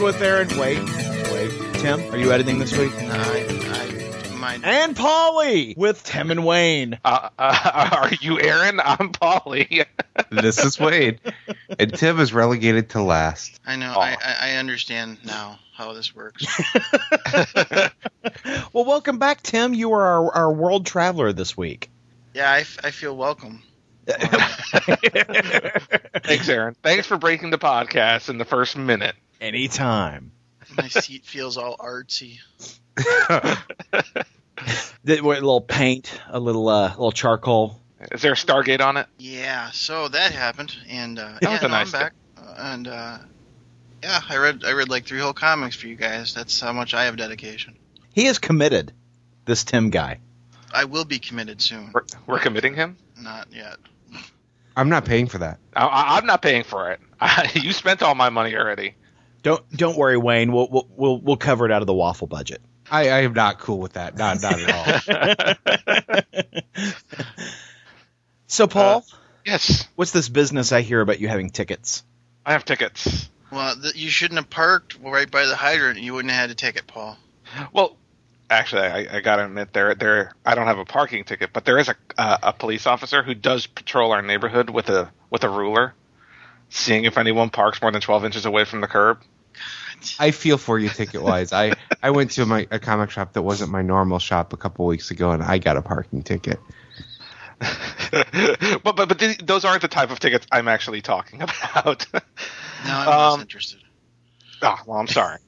Funny Books with Aaron. Wait, wait. Tim, are you editing this week? I, I, my, And Polly with Tim and Wayne. Uh, uh, are you Aaron? I'm Polly. This is Wade, and Tim is relegated to last. I know. Oh. I, I, I understand now how this works. Well, welcome back, Tim. You are our, our world traveler this week. yeah, I, f- I feel welcome. Thanks, Aaron. Thanks for breaking the podcast in the first minute. Anytime. My seat feels all artsy. Did- what, A little paint, a little uh, little charcoal. Is there a Stargate on it? Yeah, so that happened, and uh, That yeah, was a no, nice I'm back, uh, and uh, yeah, I read I read like three whole comics for you guys. That's how much I have dedication. He is committed. This Tim guy. I will be committed soon. We're, we're committing him. Not yet. I'm not paying for that. I, I, I'm not paying for it. you spent all my money already. Don't don't worry, Wayne. We'll we'll we'll, we'll cover it out of the waffle budget. I, I am not cool with that. Not not at all. So, Paul, Yes, what's this business I hear about you having tickets? I have tickets. Well, th- you shouldn't have parked right by the hydrant. You wouldn't have had a ticket, Paul. Well, actually, I, I gotta admit, there, there, I don't have a parking ticket, but there is a uh, a police officer who does patrol our neighborhood with a with a ruler, seeing if anyone parks more than 12 inches away from the curb. I feel for you ticket wise. I I went to my a comic shop that wasn't my normal shop a couple weeks ago, and I got a parking ticket. but but but th- those aren't the type of tickets I'm actually talking about. No, I'm less Um, interested. Ah, well, I'm sorry.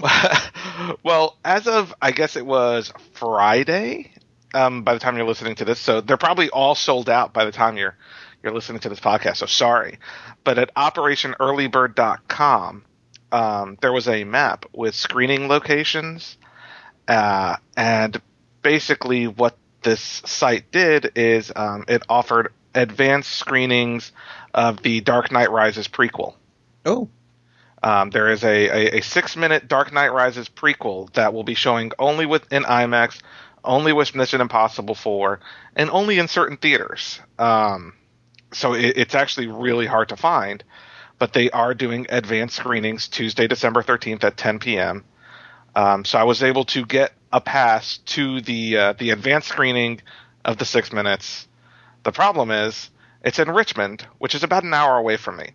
well, as of I guess it was Friday. Um, by the time you're listening to this, so they're probably all sold out by the time you're you're listening to this podcast. So sorry, but at OperationEarlyBird.com, um, there was a map with screening locations, uh, and basically what this site did is um, it offered advanced screenings of the Dark Knight Rises prequel. Oh, Um, there is a, a, a six minute Dark Knight Rises prequel that will be showing only within IMAX, only with Mission Impossible 4, and only in certain theaters. Um, so it, it's actually really hard to find, but they are doing advanced screenings Tuesday, December 13th at 10 p.m. Um, so I was able to get a pass to the uh, the advanced screening of the six minutes. The problem is it's in Richmond, which is about an hour away from me.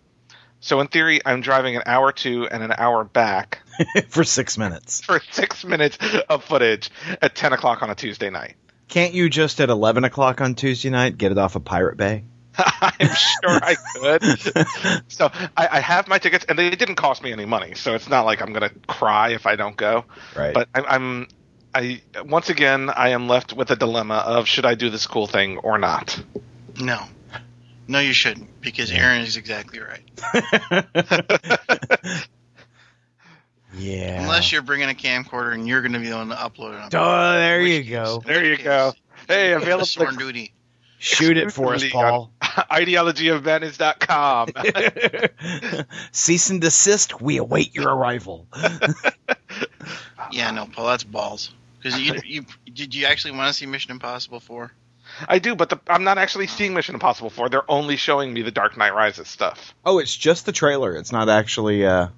So in theory, I'm driving an hour to and an hour back for six minutes. for six minutes of footage at 10 o'clock on a Tuesday night. Can't you just at eleven o'clock on Tuesday night get it off of Pirate Bay? I'm sure I could. so I, I have my tickets, and they didn't cost me any money. So it's not like I'm going to cry if I don't go. Right. But I'm, I'm, I once again, I am left with a dilemma of should I do this cool thing or not. No. No, you shouldn't, because Aaron is exactly right. yeah. Unless you're bringing a camcorder and you're going to be the one to upload it. on- Oh, there you case- go. There you case, go. Hey, you available a sworn duty. Shoot it for us, Paul. ideologyofmadness.com. Cease and desist. We await your arrival. Yeah, no, Paul, that's balls. Because you, you did you actually want to see Mission Impossible 4? I do, but the, I'm not actually seeing Mission Impossible 4. They're only showing me the Dark Knight Rises stuff. oh, it's just the trailer. It's not actually. uh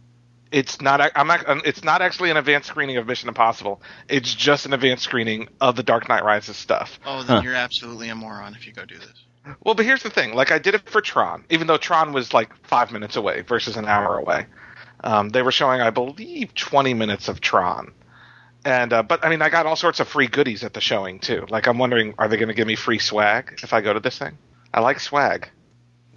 It's not. I'm. ac- um, It's not actually an advanced screening of Mission Impossible. It's just an advanced screening of the Dark Knight Rises stuff. Oh, then Huh. you're absolutely a moron if you go do this. Well, but here's the thing. Like I did it for Tron, even though Tron was like five minutes away versus an hour away. Um, they were showing, I believe, 20 minutes of Tron. And uh, but I mean, I got all sorts of free goodies at the showing too. Like I'm wondering, are they going to give me free swag if I go to this thing? I like swag.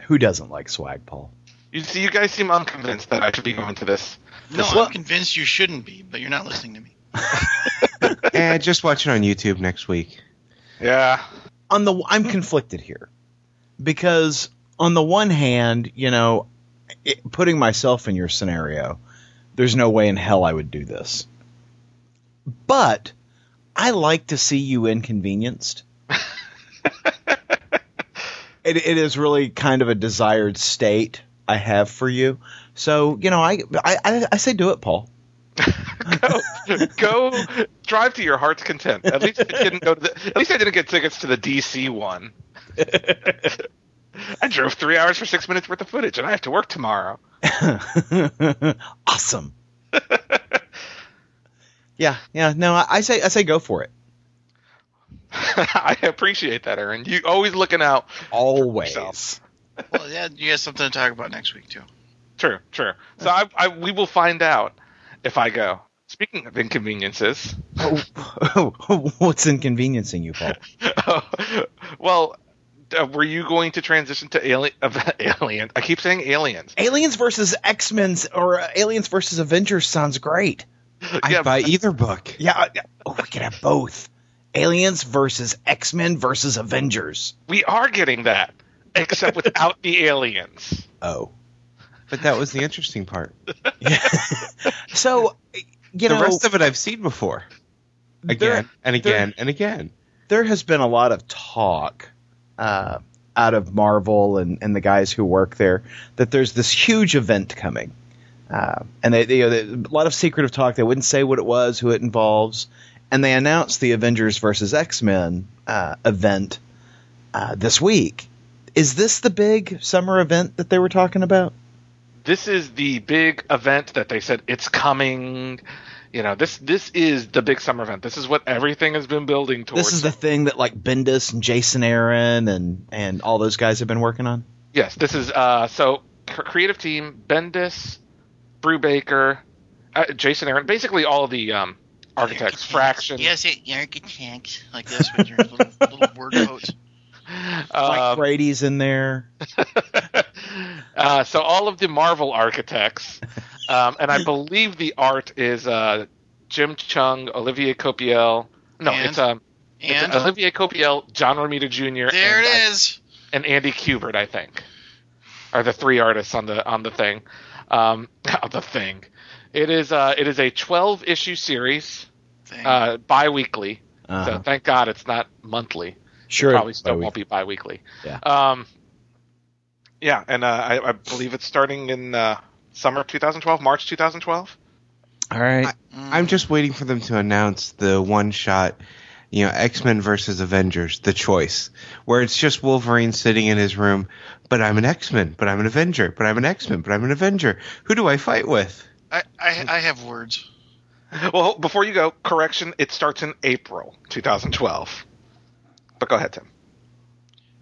Who doesn't like swag, Paul? You see, you guys seem unconvinced that I should be going to this. No, Well- I'm convinced you shouldn't be, but you're not listening to me. and just watch it on YouTube next week. Yeah. on the I'm conflicted here because on the one hand, you know, it, putting myself in your scenario, there's no way in hell I would do this. But I like to see you inconvenienced. it, it is really kind of a desired state I have for you. So you know, I I, I, say do it, Paul. go, go drive to your heart's content. At least I didn't go to the, at least I didn't get tickets to the DC one. I drove three hours for six minutes worth of footage, and I have to work tomorrow. awesome. yeah, yeah. No, I, I say I say go for it. I appreciate that, Aaron. You always looking out. Always. Yourself. Well, yeah, you got something to talk about next week too. True, true. So I, I, we will find out if I go. Speaking of inconveniences, Oh, what's inconveniencing you, Paul? well, uh, were you going to transition to alien? Uh, alien. I keep saying aliens. Aliens versus X Men's or uh, Aliens versus Avengers sounds great. I Yeah, buy either book. Yeah, uh, oh, we could have both. Aliens versus X Men versus Avengers. we are getting that, except without the aliens. Oh, But that was the interesting part. so you the know, rest of it I've seen before. Again There- and again and again. there has been a lot of talk uh, out of Marvel and, and the guys who work there that there's this huge event coming. Uh, and they, they, you know, they, a lot of secretive talk. They wouldn't say what it was, who it involves, and they announced the Avengers versus X Men uh, event uh, this week. Is this the big summer event that they were talking about? This is the big event that they said it's coming. You know, this this is the big summer event. This is what everything has been building towards. This is the thing that like Bendis and Jason Aaron and and all those guys have been working on. Yes, this is uh so creative team Bendis, Brubaker, uh, Jason Aaron, basically all the um architects, Fraction. Yes, architects like this with your little, little word quotes. Mike Um, Brady's in there. uh, so all of the Marvel architects, um, and I believe the art is uh, Jim Cheung, Olivier Coipel. No, And? it's um, it's And Olivier Coipel, John Romita Jr. there and, it uh, and Andy Kubert, I think, are the three artists on the on the thing. Um, the thing. It is uh, it is a twelve issue series, Thing. uh, bi-weekly. So Uh-huh. thank God it's not monthly. Sure, Probably still bi-weekly. won't be bi-weekly. Yeah. Um, yeah, and uh, I, I believe it's starting in uh, summer 2012, March 2012. All right. Mm. I'm just waiting for them to announce the one shot, you know, X Men versus Avengers, the choice, where it's just Wolverine sitting in his room, but I'm an X Men, but I'm an Avenger, but I'm an X Men, but I'm an Avenger. Who do I fight with? I, I, I have words. Well, before you go, correction, it starts in April 2012. But go ahead, Tim.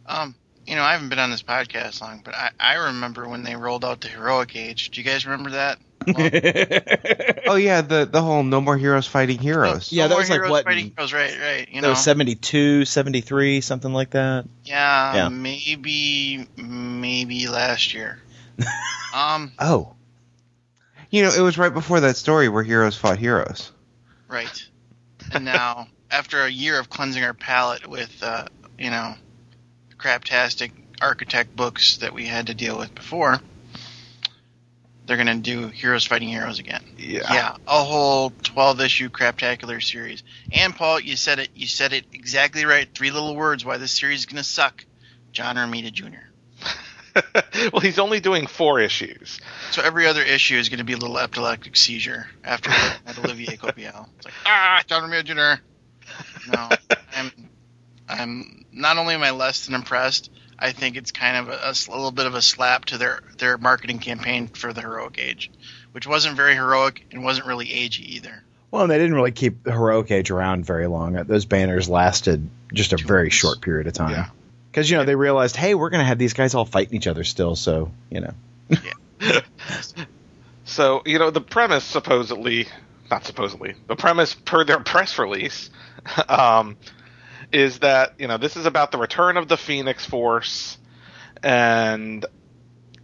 Um, you know, I haven't been on this podcast long, but I, I remember when they rolled out the heroic age. Do you guys remember that? Oh yeah, the the whole No More Heroes Fighting Heroes. Yeah, No that More was like what- Fighting Heroes, right, right. You know, was 72, 73, something like that. yeah, Yeah. maybe, maybe last year. um, Oh. You know, it was right before that story where heroes fought heroes. right. And now, after a year of cleansing our palate with, uh, you know, craptastic architect books that we had to deal with before, they're gonna do Heroes Fighting Heroes again. Yeah, a whole twelve issue craptacular series. And Paul, you said it. You said it exactly right. Three little words. Why this series is gonna suck. John Romita Jr. well, he's only doing four issues. So every other issue is gonna be a little epileptic seizure after Olivier Coipel. It's like ah, John Romita Jr. No, I'm. I'm not only am I less than impressed. I think it's kind of a little bit of a slap to their their marketing campaign for the heroic age, which wasn't very heroic and wasn't really agey either. Well, and they didn't really keep the heroic age around very long. Uh, those banners lasted just a Two very weeks. short period of time. Yeah. Because you know they realized, hey, we're going to have these guys all fighting each other still. So you know, So, you know, the premise supposedly, not supposedly, the premise per their press release um, is that, you know, this is about the return of the Phoenix Force and,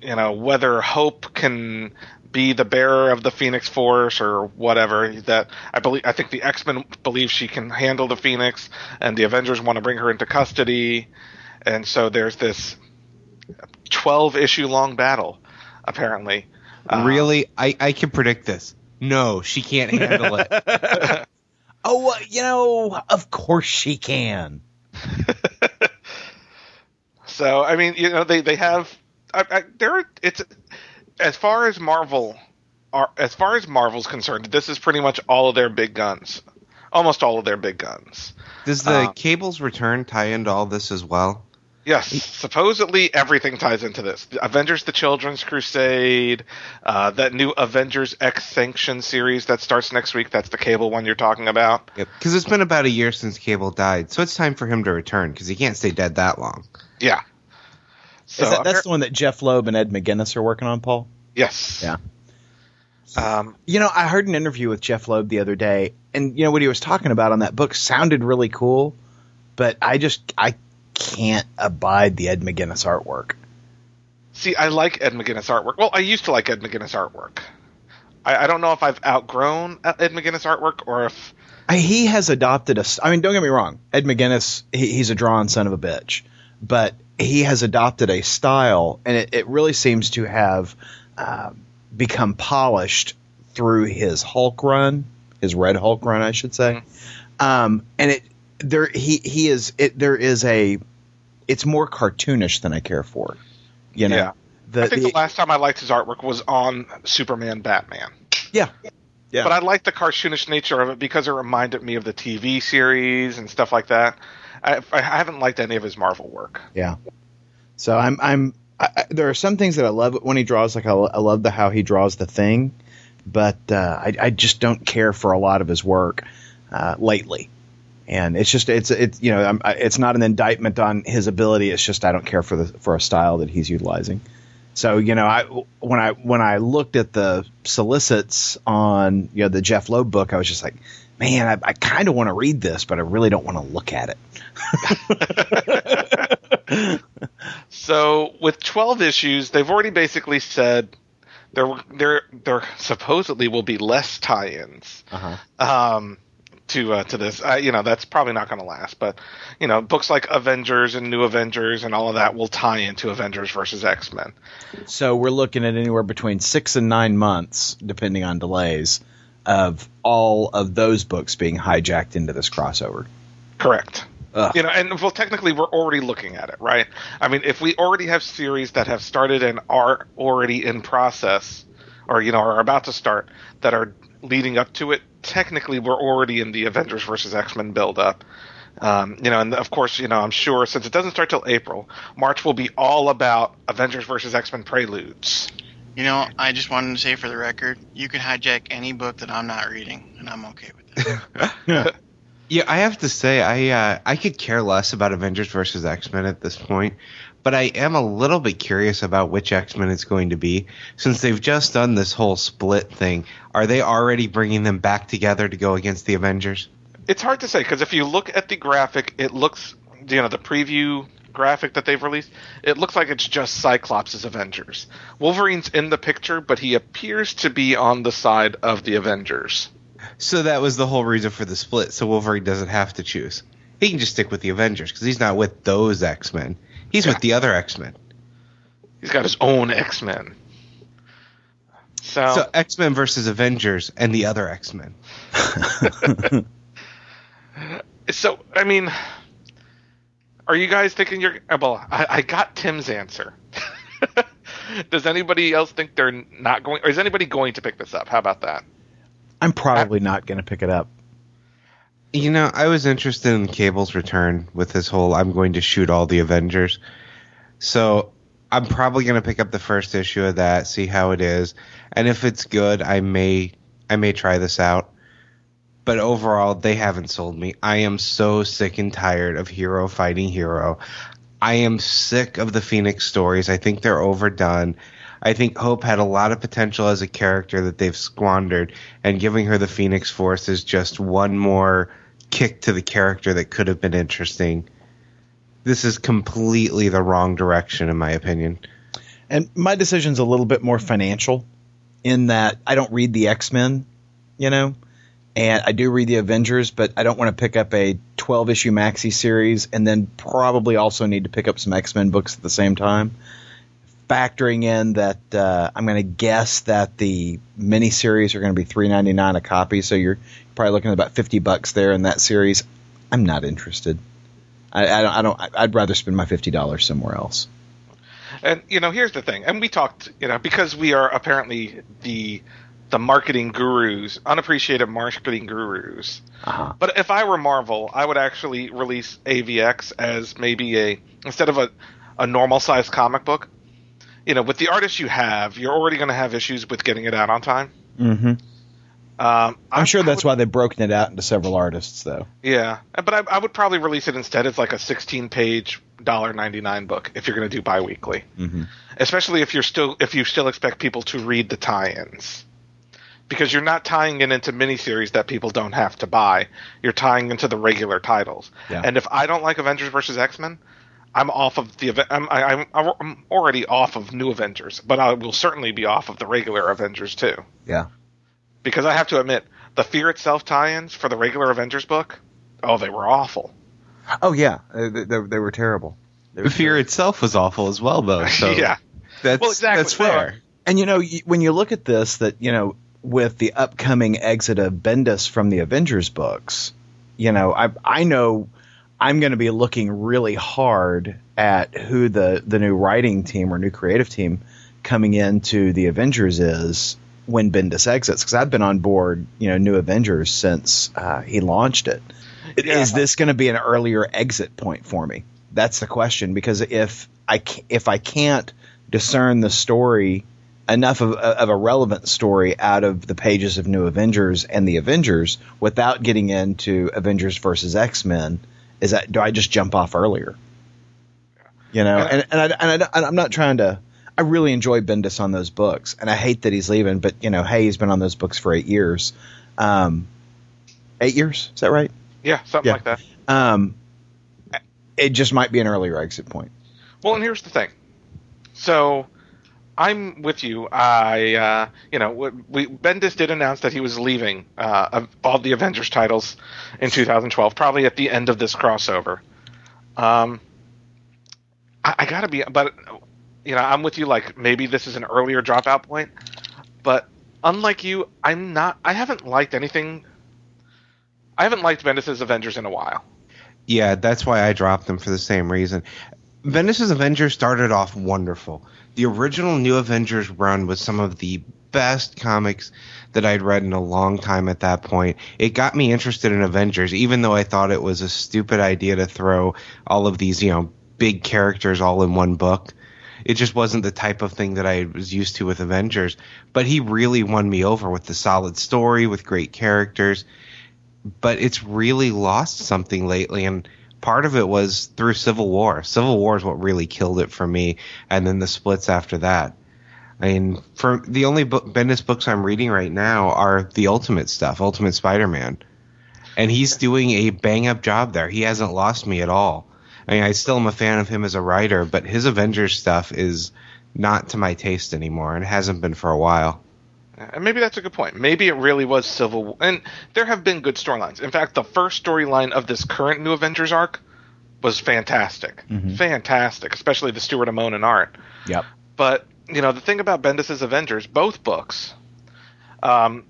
you know, whether Hope can be the bearer of the Phoenix Force or whatever. That I believe, I think the X Men believe she can handle the Phoenix and the Avengers want to bring her into custody. And so there's this 12 issue long battle, apparently. Really, I I can predict this. No, she can't handle it. oh, uh, you know, of course she can. So I mean, you know, they they have I, I, there. It's as far as Marvel are as far as Marvel's concerned. This is pretty much all of their big guns, almost all of their big guns. Does the Um, Cable's return tie into all this as well? Yes, supposedly everything ties into this. Avengers: The Children's Crusade, uh, that new Avengers X Sanction series that starts next week. That's the cable one you're talking about. Yep. Because it's been about a year since Cable died, so it's time for him to return because he can't stay dead that long. Yeah. So Is that, that's the one that Jeph Loeb and Ed McGuinness are working on, Paul? yes. Yeah. Um, You know, I heard an interview with Jeph Loeb the other day, and you know what he was talking about on that book sounded really cool, but I just I can't abide the Ed McGuinness artwork. see, I like Ed McGuinness artwork. Well, I used to like Ed McGuinness artwork. I, I don't know if I've outgrown Ed McGuinness artwork or if I, he has adopted a. I mean, don't get me wrong, Ed McGuinness, he, he's a drawn son of a bitch, but he has adopted a style, and it, it really seems to have uh, become polished through his Hulk run, his Red Hulk run, I should say. Um, and it there he he is it there is a it's more cartoonish than I care for. You know, Yeah. the, I think the- the last time I liked his artwork was on Superman Batman. yeah, yeah. But I like the cartoonish nature of it because it reminded me of the TV series and stuff like that. I, I haven't liked any of his Marvel work. Yeah. So I'm I'm I, I- there are some things that I love when he draws. Like I, I love the how he draws the thing, but uh, I I just don't care for a lot of his work uh, lately. And it's just it's it's you know it's not an indictment on his ability. It's just I don't care for the for a style that he's utilizing. So you know I when I when I looked at the solicits on you know the Jeph Loeb book, I was just like, man, I, I kind of want to read this, but I really don't want to look at it. So with 12 issues, they've already basically said there there there supposedly will be less tie-ins Uh-huh. um, to uh, to this. Uh, you know that's probably not going to last, but you know books like Avengers and New Avengers and all of that will tie into Avengers versus X Men. So we're looking at anywhere between six and nine months, depending on delays, of all of those books being hijacked into this crossover. Correct. Ugh. You know, and well, technically, we're already looking at it, right? I mean, if we already have series that have started and are already in process, or you know, are about to start, that are leading up to it, technically, we're already in the Avengers versus X Men build up. Um, you know, and of course, you know, I'm sure since it doesn't start till April, March will be all about Avengers versus X Men preludes. You know, I just wanted to say for the record, you can hijack any book that I'm not reading, and I'm okay with that. Yeah, I have to say, I uh, I could care less about Avengers versus X Men at this point, but I am a little bit curious about which X Men it's going to be since they've just done this whole split thing. Are they already bringing them back together to go against the Avengers? It's hard to say because if you look at the graphic, it looks, you know, the preview graphic that they've released, it looks like it's just Cyclops' Avengers. Wolverine's in the picture, but he appears to be on the side of the Avengers. So that was the whole reason for the split. So Wolverine doesn't have to choose; he can just stick with the Avengers because he's not with those X Men. He's Yeah. with the other X Men. He's got his own X Men. So, So X Men versus Avengers and the other X Men. so I mean, are you guys thinking you're? uh, Well, I, I got Tim's answer. Does anybody else think they're not going? Or is anybody going to pick this up? How about that? I'm probably not going to pick it up. You know, I was interested in Cable's return with this whole I'm going to shoot all the Avengers. So I'm probably going to pick up the first issue of that, see how it is, and if it's good, I may I may try this out. But overall, they haven't sold me. I am so sick and tired of hero fighting hero. I am sick of the Phoenix stories. I think they're overdone. I think Hope had a lot of potential as a character that they've squandered, and giving her the Phoenix Force is just one more kick to the character that could have been interesting. This is completely the wrong direction, in my opinion. And my decision's a little bit more financial in that I don't read the X Men, you know, and I do read the Avengers, but I don't want to pick up a 12 issue maxi series and then probably also need to pick up some X Men books at the same time. Factoring in that uh, I'm going to guess that the miniseries are going to be 3.99 a copy, so you're probably looking at about 50 bucks there in that series. I'm not interested. I, I don't. I don't. I'd rather spend my fifty dollars somewhere else. And you know, here's the thing. And we talked, you know, because we are apparently the the marketing gurus, unappreciated marketing gurus. Uh-huh. But if I were Marvel, I would actually release AVX as maybe a instead of a a normal sized comic book. You know, with the artists you have, you're already going to have issues with getting it out on time. Mm-hmm. Um, I'm sure that's would- why they've broken it out into several artists, though. Yeah, but I, I would probably release it instead as like a 16 page dollar ninety nine book if you're going to do biweekly. Mm-hmm. especially if you're still if you still expect people to read the tie-ins because you're not tying it into miniseries that people don't have to buy you're tying into the regular titles Yeah. and if i don't like avengers versus x-men i'm off of the Aven- I'm, I, I'm i'm already off of new avengers but i will certainly be off of the regular avengers too Yeah. because i have to admit the fear itself tie-ins for the regular avengers book oh they were awful Oh yeah, uh, they, they, they were terrible. They were Fear itself was awful as well, though. So yeah that's Well, exactly. that's fair. And you know, when you look at this, that you know, with the upcoming exit of Bendis from the Avengers books, you know, I I know I'm going to be looking really hard at who the the new writing team or new creative team coming into the Avengers is when Bendis exits because I've been on board, you know, New Avengers since uh, he launched it. Is Yeah. this going to be an earlier exit point for me? That's the question because if I if I can't discern the story enough of, of a relevant story out of the pages of New Avengers and the Avengers without getting into Avengers versus X Men, is that do I just jump off earlier? You know, and and, I, and I, and I'm not trying to. I really enjoy Bendis on those books, and I hate that he's leaving. But you know, hey, he's been on those books for eight years. Um, eight years, is that right? yeah something Yeah. like that Um, it just might be an earlier exit point. Well, and here's the thing. So, I'm with you. I, uh, you know, we, Bendis did announce that he was leaving uh, all the Avengers titles in 2012, probably at the end of this crossover. Um, I, I gotta be, but you know, I'm with you. Like maybe this is an earlier dropout point, but unlike you, I'm not. I haven't liked anything. I haven't liked Bendis's Avengers in a while. Yeah, that's why I dropped them for the same reason. Bendis' Avengers started off wonderful. The original New Avengers run was some of the best comics that I'd read in a long time at that point. It got me interested in Avengers, even though I thought it was a stupid idea to throw all of these, you know, big characters all in one book. It just wasn't the type of thing that I was used to with Avengers. But he really won me over with the solid story, with great characters but it's really lost something lately and part of it was through civil war. Civil war is what really killed it for me and then the splits after that. I mean for the only book, bendis books i'm reading right now are the ultimate stuff ultimate spider-man. And he's doing a bang up job there. He hasn't lost me at all. I mean i still am a fan of him as a writer but his avengers stuff is not to my taste anymore and it hasn't been for a while And maybe that's a good point. Maybe it really was Civil War. And there have been good storylines. In fact, the first storyline of this current New Avengers arc was fantastic. Fantastic, especially the Stuart Immonen art. Yep. But, you know, the thing about Bendis' Avengers, both books, um,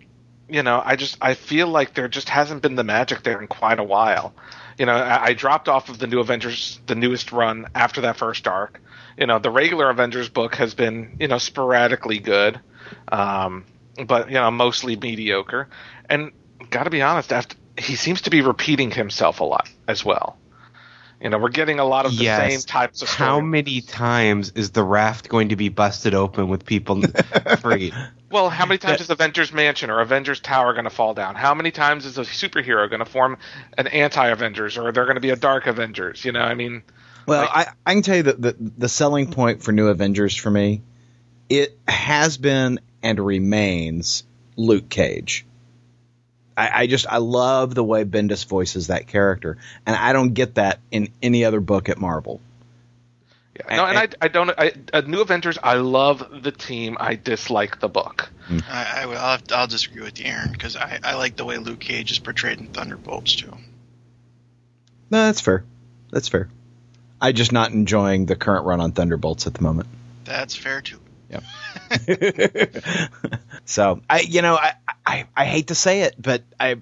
you know, I just I feel like there just hasn't been the magic there in quite a while. You know, I, I dropped off of the New Avengers, the newest run after that first arc. You know, the regular Avengers book has been, you know, sporadically good, um, but you know, mostly mediocre. And got to be honest, after he seems to be repeating himself a lot as well. You know, we're getting a lot of the Yes. same types of Stories. How many times is the raft going to be busted open with people free? Well, how many times is Avengers Mansion or Avengers Tower going to fall down? How many times is a superhero going to form an anti-Avengers, or they're going to be a dark Avengers? You know, I mean, Well, Like- I, I can tell you that the, the selling point for New Avengers for me, it has been and remains Luke Cage. I, I just I love the way Bendis voices that character, and I don't get that in any other book at Marvel. yeah. no, and I, I don't. I, uh, New Avengers, I love the team. I dislike the book. I, I will. I'll, I'll disagree with you, Aaron, because I, I like the way Luke Cage is portrayed in Thunderbolts too. No, that's fair. That's fair. I'm just not enjoying the current run on Thunderbolts at the moment. That's fair too. so I, you know, I, I, I hate to say it, but I,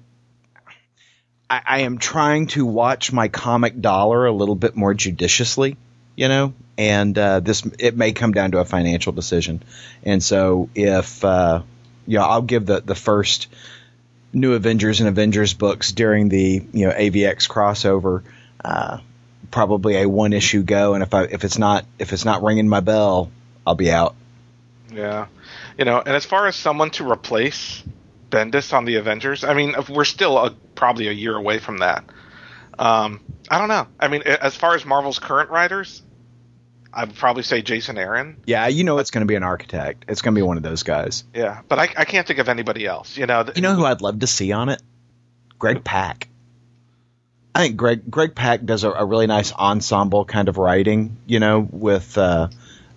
I, I am trying to watch my comic dollar a little bit more judiciously, you know, and uh, this it may come down to a financial decision, and so if uh, you know, I'll give the the first new Avengers and Avengers books during the you know AVX crossover. Uh, probably a one issue go, and if I if it's not if it's not ringing my bell, I'll be out. Yeah, you know, and as far as someone to replace Bendis on the Avengers, I mean, we're still a, probably a year away from that. Um, I don't know. I mean, as far as Marvel's current writers, I would probably say Jason Aaron. Yeah, you know it's going to be an architect. It's going to be one of those guys. Yeah, but I, I can't think of anybody else. You know, th- You know who I'd love to see on it? Greg Pak. I think Greg Greg Pak does a, a really nice ensemble kind of writing. You know, with uh,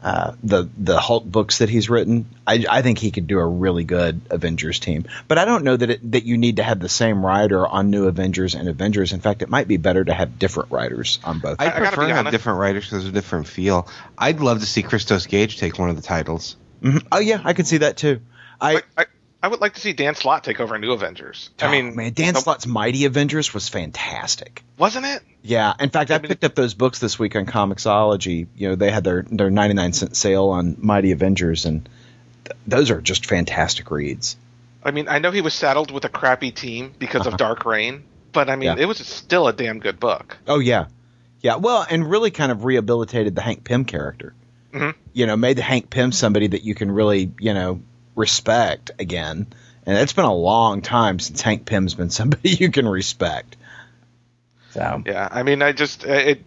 uh, the the Hulk books that he's written. I, I think he could do a really good Avengers team. But I don't know that it, that you need to have the same writer on New Avengers and Avengers. In fact, it might be better to have different writers on both. I, I gotta prefer be to have honest. different writers because of a different feel. I'd love to see Christos Gage take one of the titles. Mhm. Oh yeah, I could see that too. I, I, I, I would like to see Dan Slott take over New Avengers. I oh, mean, man, Dan no- Slott's Mighty Avengers was fantastic. wasn't it? Yeah, in fact, I mean- picked up those books this week on Comixology. You know, they had their their ninety nine cent sale on Mighty Avengers, and th- those are just fantastic reads. I mean, I know he was saddled with a crappy team because Uh-huh. of Dark Reign, but I mean, Yeah. it was still a damn good book. Oh yeah, yeah. Well, and really kind of rehabilitated the Hank Pym character. Mhm. You know, made the Hank Pym somebody that you can really you know respect again. And it's been a long time since Hank Pym's been somebody you can respect. So Yeah, I mean, I just uh, it.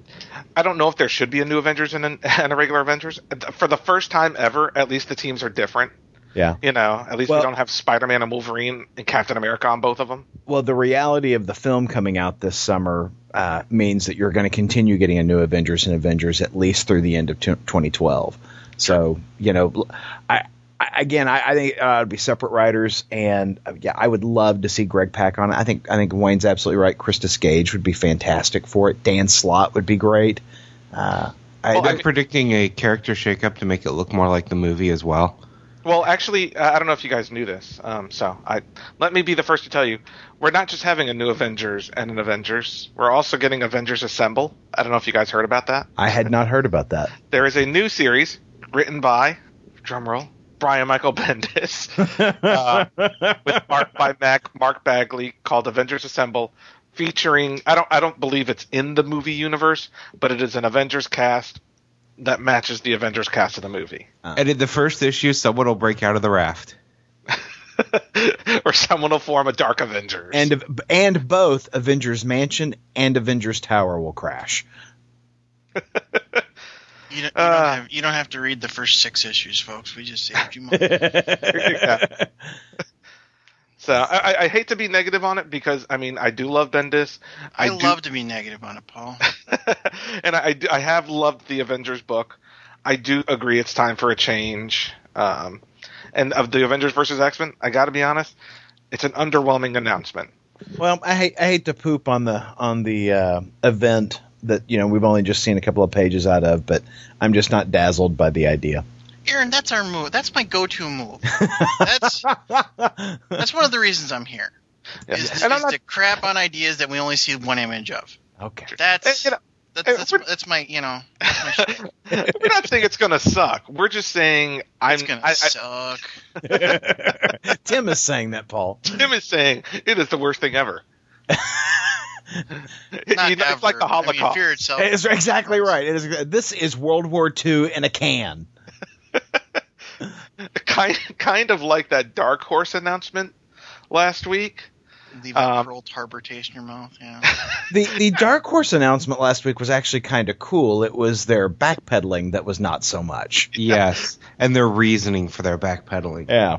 I don't know if there should be a new Avengers and, an, and a regular Avengers. For the first time ever, at least the teams are different. yeah. You know, at least Well- we don't have Spider-Man and Wolverine and Captain America on both of them. Well, the reality of the film coming out this summer uh, means that you're going to continue getting a new Avengers and Avengers at least through the end of t- 2012. So, you know, I again, I, I think uh, it'd be separate writers, and uh, yeah, I would love to see Greg Pak on it. I think I think Wayne's absolutely right. Christos Gage would be fantastic for it. Dan Slott would be great. Uh, I, well, I'm predicting a character shakeup to make it look more like the movie as well. Well, actually, uh, I don't know if you guys knew this. Um, so I let me be the first to tell you, we're not just having a new Avengers and an Avengers. We're also getting Avengers Assemble. I don't know if you guys heard about that. I had not heard about that. There is a new series written by, drumroll, Brian Michael Bendis, uh, with art by Mac, Mark Bagley, called Avengers Assemble, featuring. I don't. I don't believe it's in the movie universe, but it is an Avengers cast that matches the Avengers cast of the movie. And in the first issue, someone will break out of the raft. or someone will form a Dark Avengers. and and both Avengers Mansion and Avengers Tower will crash. You don't, you, Uh. don't have, you don't have to read the first six issues, folks. We just saved you money. Yeah. So I, I- I hate to be negative on it because I mean I do love Bendis. I, do- love to be negative on it, Paul. and I, I, I have loved the Avengers book. I do agree it's time for a change. Um, and of the Avengers versus X Men, I got to be honest, it's an underwhelming announcement. Well, I hate I hate to poop on the on the uh, event that you know we've only just seen a couple of pages out of, but I'm just not dazzled by the idea. Aaron, that's our move. That's my go-to move. That's that's one of the reasons I'm here. Yeah. Is, is I'm not, to crap on ideas that we only see one image of. Okay. That's and, you know, that's, that's, that's my you know. My we're not saying it's gonna suck. We're just saying I'm. It's gonna I, I, suck. Tim is saying that, Paul. Tim is saying it is the worst thing ever. Not You know, it's like ever. the I mean, Holocaust. fear itself. It's exactly right. It is. This is World War II in a can. kind kind of like that Dark Horse announcement last week. Leave that um, pearl tarbor taste in your mouth. Yeah. The the Dark Horse announcement last week was actually kind of cool. It was their backpedaling that was not so much. Yes, and their reasoning for their backpedaling. Yeah.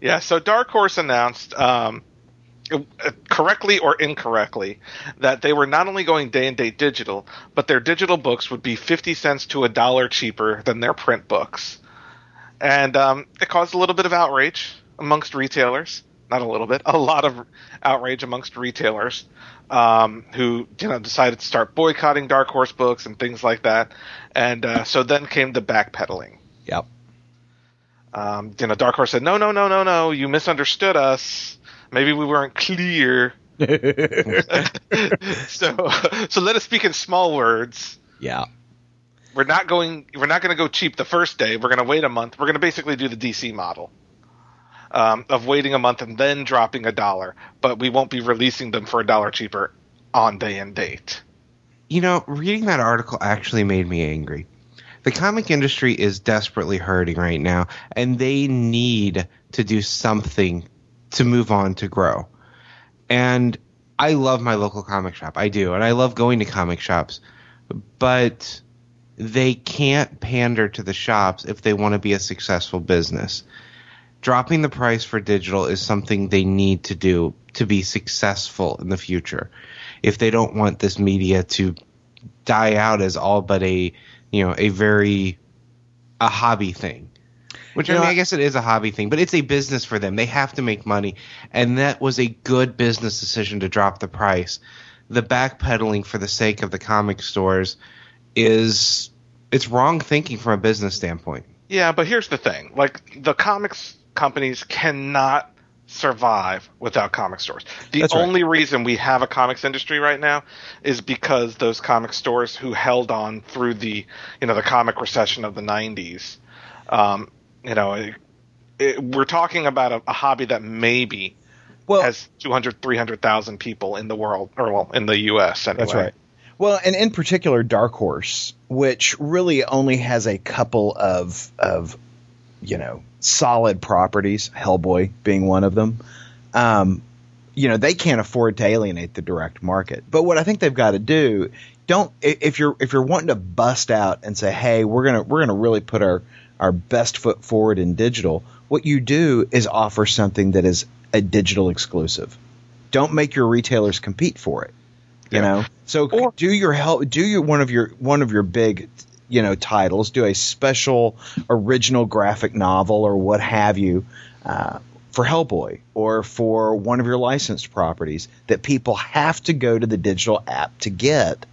Yeah, so Dark Horse announced, um, correctly or incorrectly, that they were not only going day and date digital, but their digital books would be 50 cents to a dollar cheaper than their print books. And um, it caused a little bit of outrage amongst retailers. Not a little bit, a lot of outrage amongst retailers um, who you know decided to start boycotting Dark Horse books and things like that. And uh, so then came the backpedaling Yep. um, you know, Dark Horse said, "No, no, no, no, no, you misunderstood us. Maybe we weren't clear." so, so let us speak in small words. Yeah. We're not going. We're not going to go cheap the first day. We're going to wait a month. We're going to basically do the DC model. um, of waiting a month and then dropping a dollar, but we won't be releasing them for a dollar cheaper on day and date. You know, reading that article actually made me angry. The comic industry is desperately hurting right now, and they need to do something to move on to grow. And I love my local comic shop. I do. And I love going to comic shops. But they can't pander to the shops if they want to be a successful business. Dropping the price for digital is something they need to do to be successful in the future. If they don't want this media to die out as all but a, you know, a very a hobby thing. Which You I know, mean, I- I guess it is a hobby thing, but it's a business for them. They have to make money, and that was a good business decision to drop the price. The backpedaling for the sake of the comic stores is it's wrong thinking from a business standpoint. Yeah, but here's the thing: like the comics companies cannot survive without comic stores. The That's right. only reason we have a comics industry right now is because those comic stores who held on through the you know the comic recession of the 90s. Um, you know, it, it, we're talking about a, a hobby that maybe Well, has 200 300,000 people in the world or well in the US anyway. That's right. Well, and in particular, Dark Horse, which really only has a couple of of you know solid properties, Hellboy being one of them. Um, you know they can't afford to alienate the direct market. But what I think they've got to do, don't if you're if you're wanting to bust out and say, hey, we're gonna we're gonna really put our our best foot forward in digital. What you do is offer something that is a digital exclusive. Don't make your retailers compete for it you Yeah. know so Or- do your help do your one of your one of your big you know titles do a special original graphic novel or what have you uh, for hellboy or for one of your licensed properties that people have to go to the digital app to get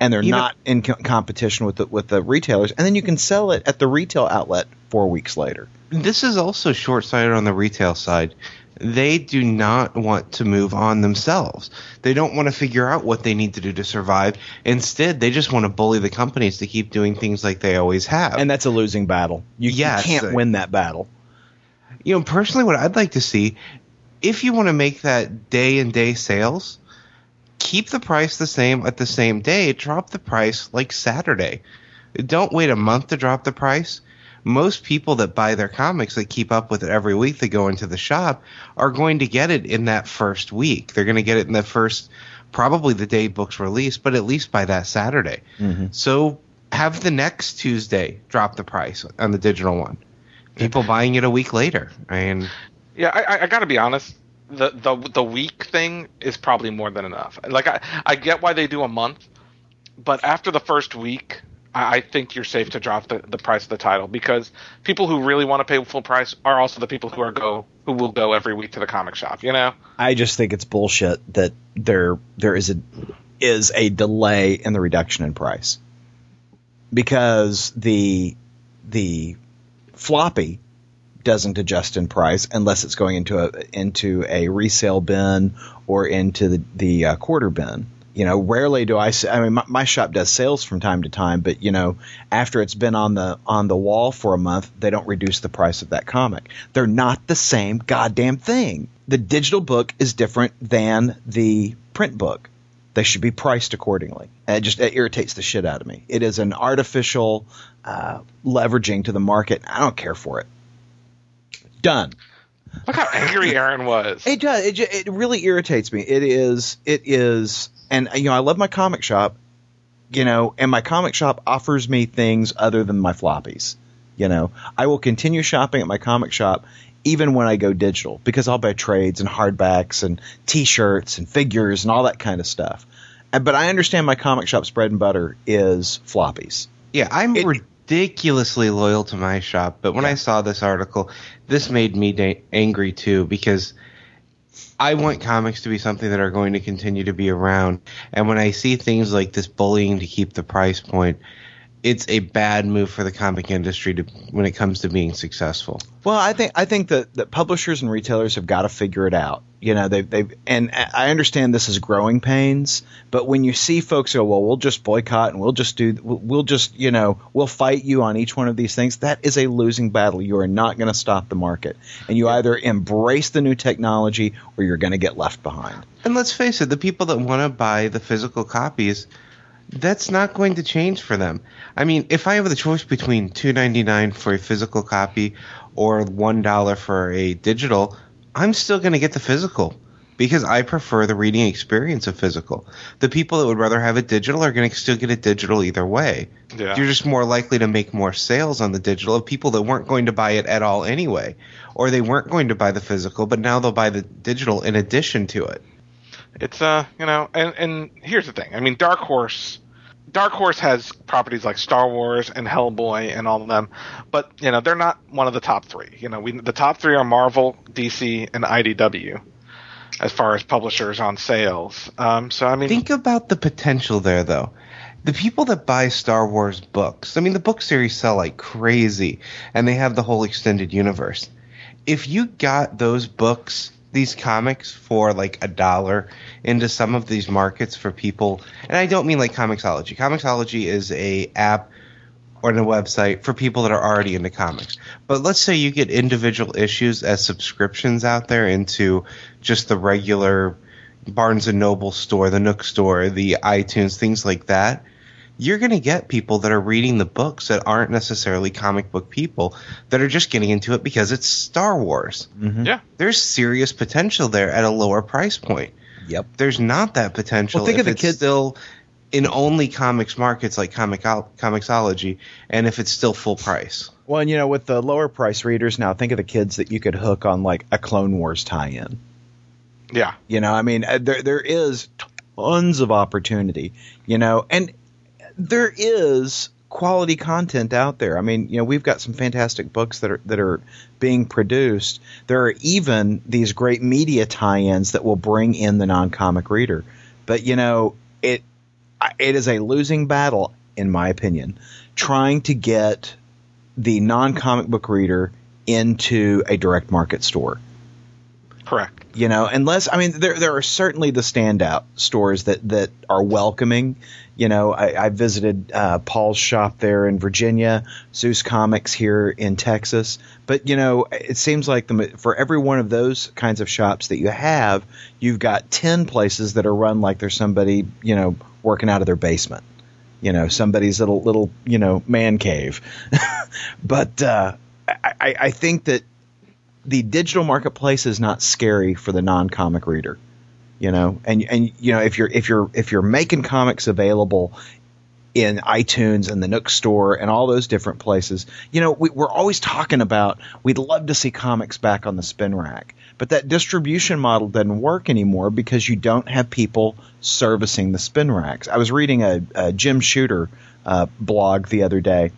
and they're You know- not in co- competition with the with the retailers and then you can sell it at the retail outlet four weeks later This is also short sighted on the retail side. They do not want to move on themselves. They don't want to figure out what they need to do to survive. Instead, they just want to bully the companies to keep doing things like they always have. and that's a losing battle you, you can't win that battle you know, personally, what I'd like to see, if you want to make that day and day sales, keep the price the same at the same day. Drop the price like Saturday. Don't wait a month to drop the price. Most people that buy their comics that keep up with it every week that go into the shop are going to get it in that first week. They're going to get it in the first, probably the day books release, but at least by that Saturday. Mm-hmm. So have the next Tuesday drop the price on the digital one. People buying it a week later. I mean, Yeah, I, I, I got to be honest. The, the the week thing is probably more than enough. Like I, I get why they do a month, but after the first week, I, I think you're safe to drop the, the price of the title because people who really want to pay full price are also the people who are go who will go every week to the comic shop. You know? I just think it's bullshit that there there is a is a delay in the reduction in price because the the floppy doesn't adjust in price unless it's going into a into a resale bin or into the the uh, quarter bin. You know, rarely do I. I mean, my, my shop does sales from time to time, but you know, after it's been on the on the wall for a month, they don't reduce the price of that comic. They're not the same goddamn thing. The digital book is different than the print book. They should be priced accordingly. And it just it irritates the shit out of me. It is an artificial uh, leveraging to the market. I don't care for it. Done. Look how angry Aaron was. It does. It, it really irritates me. It is. It is. And you know, I love my comic shop. You know, and my comic shop offers me things other than my floppies. You know, I will continue shopping at my comic shop even when I go digital because I'll buy trades and hardbacks and T-shirts and figures and all that kind of stuff. But I understand my comic shop's bread and butter is floppies. yeah, I'm It- ridiculously loyal to my shop, but when I saw this article, this made me da- angry too because I want comics to be something that are going to continue to be around. And when I see things like this bullying to keep the price point, it's a bad move for the comic industry to when it comes to being successful. Well, I think I think that, that publishers and retailers have got to figure it out. You know, they they and I understand this is growing pains, but when you see folks go, well, we'll just boycott and we'll just do, we'll, we'll just, you know, we'll fight you on each one of these things. That is a losing battle. You are not going to stop the market, and you either embrace the new technology or you're going to get left behind. And let's face it, the people that want to buy the physical copies, that's not going to change for them. I mean, if I have the choice between two ninety nine for a physical copy or one dollar for a digital, I'm still going to get the physical because I prefer the reading experience of physical. The people that would rather have it digital are going to still get it digital either way. Yeah. You're just more likely to make more sales on the digital of people that weren't going to buy it at all anyway, or they weren't going to buy the physical, but now they'll buy the digital in addition to it. It's uh, you know, and and here's the thing. I mean, Dark Horse, Dark Horse has properties like Star Wars and Hellboy and all of them, but you know, they're not one of the top three. You know, we the top three are Marvel, DC, and IDW, as far as publishers on sales. Um, so I mean, Think about the potential there, though. The people that buy Star Wars books, I mean, the book series sell like crazy, and they have the whole extended universe. If you got those books, these comics, for like a dollar into some of these markets for people, and I don't mean like Comixology. Comixology is a app or a website for people that are already into comics. But let's say you get individual issues as subscriptions out there into just the regular Barnes and Noble store, the Nook store, the iTunes, things like that. You're going to get people that are reading the books that aren't necessarily comic book people that are just getting into it because it's Star Wars. yeah, There's serious potential there at a lower price point. Yep. There's not that potential Well, think if of the it's kids- still in only comics markets like comic Comixology and if it's still full price. Well, and you know, with the lower price readers now, think of the kids that you could hook on like a Clone Wars tie-in. yeah, You know, I mean, uh, there there is tons of opportunity. You know, and there is quality content out there. I mean, you know, we've got some fantastic books that are that are being produced. There are even these great media tie-ins that will bring in the non-comic reader. But you know, it it is a losing battle, in my opinion, trying to get the non-comic book reader into a direct market store correct. You know unless i mean there there are certainly the standout stores that that are welcoming. You know i, I visited uh, paul's shop there in virginia zeus comics here in texas. But you know it seems like the for every one of those kinds of shops that you have you've got 10 places that are run like there's somebody you know working out of their basement. You know somebody's little little you know man cave. But uh, I, I I think that the digital marketplace is not scary for the non-comic reader you know? And and you know if you're if you're if you're making comics available in iTunes and the Nook store and all those different places you know we, we're always talking about we'd love to see comics back on the spin rack. But that distribution model doesn't work anymore because you don't have people servicing the spin racks. I was reading a, a jim shooter uh, blog the other day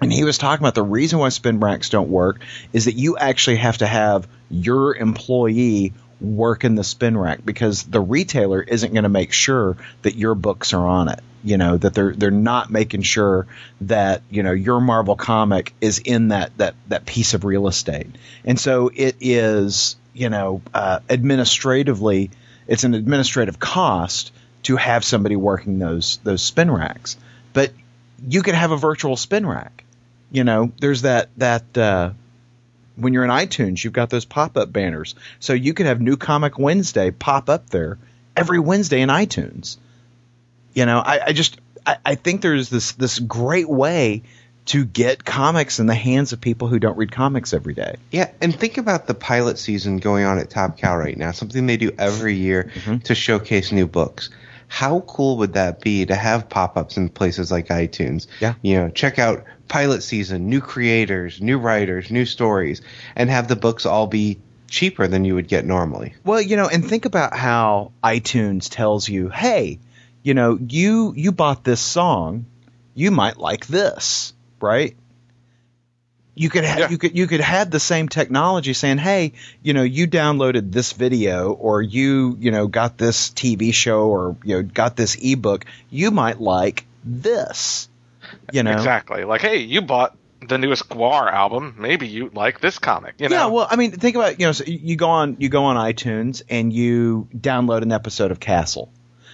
and he was talking about the reason why spin racks don't work is that you actually have to have your employee work in the spin rack because the retailer isn't going to make sure that your books are on it. You know that they're they're not making sure that you know your Marvel comic is in that that that piece of real estate, and so it is you know uh, administratively it's an administrative cost to have somebody working those those spin racks, but you could have a virtual spin rack you know there's that that uh, when you're in itunes you've got those pop-up banners. So you could have new comic wednesday pop up there every wednesday in itunes. You know i, I just I, I think there's this this great way to get comics in the hands of people who don't read comics every day. Yeah, and think about the pilot season going on at Top Cow right now, something they do every year to showcase new books. How cool would that be to have pop ups in places like iTunes? Yeah. You know, check out pilot season, new creators, new writers, new stories, and have the books all be cheaper than you would get normally. Well, you know, and think about how iTunes tells you, "Hey, you know, you you bought this song, you might like this." Right? You could ha- Yeah. you could you could have the same technology saying, "Hey, you know, you downloaded this video or you, you know, got this TV show or you know, got this ebook, you might like this." You know, Exactly. Like, hey, you bought the newest Gwar album. Maybe you like this comic. You know? Yeah, well, I mean, think about you know, so you go on you go on iTunes and you download an episode of Castle,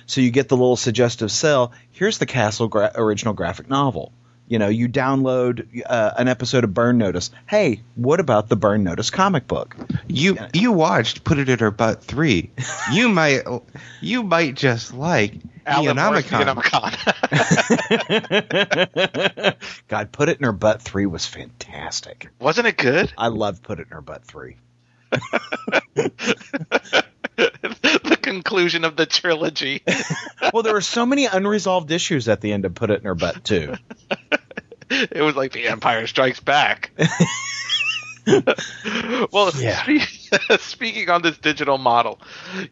so you get the little suggestive cell. Here's the Castle gra- original graphic novel. You know, you download uh, an episode of Burn Notice. Hey, what about the Burn Notice comic book? You you watched Put It in Her Butt three. You might you might just like Alan Moore's Neonomicon. Neonomicon. God, Put It in Her Butt three was fantastic. Wasn't it good? I love Put It in Her Butt three. conclusion of the trilogy. Well, there were so many unresolved issues at the end to Put It in Her Butt too. it was like the Empire Strikes Back. well, Yeah. spe- speaking on this digital model,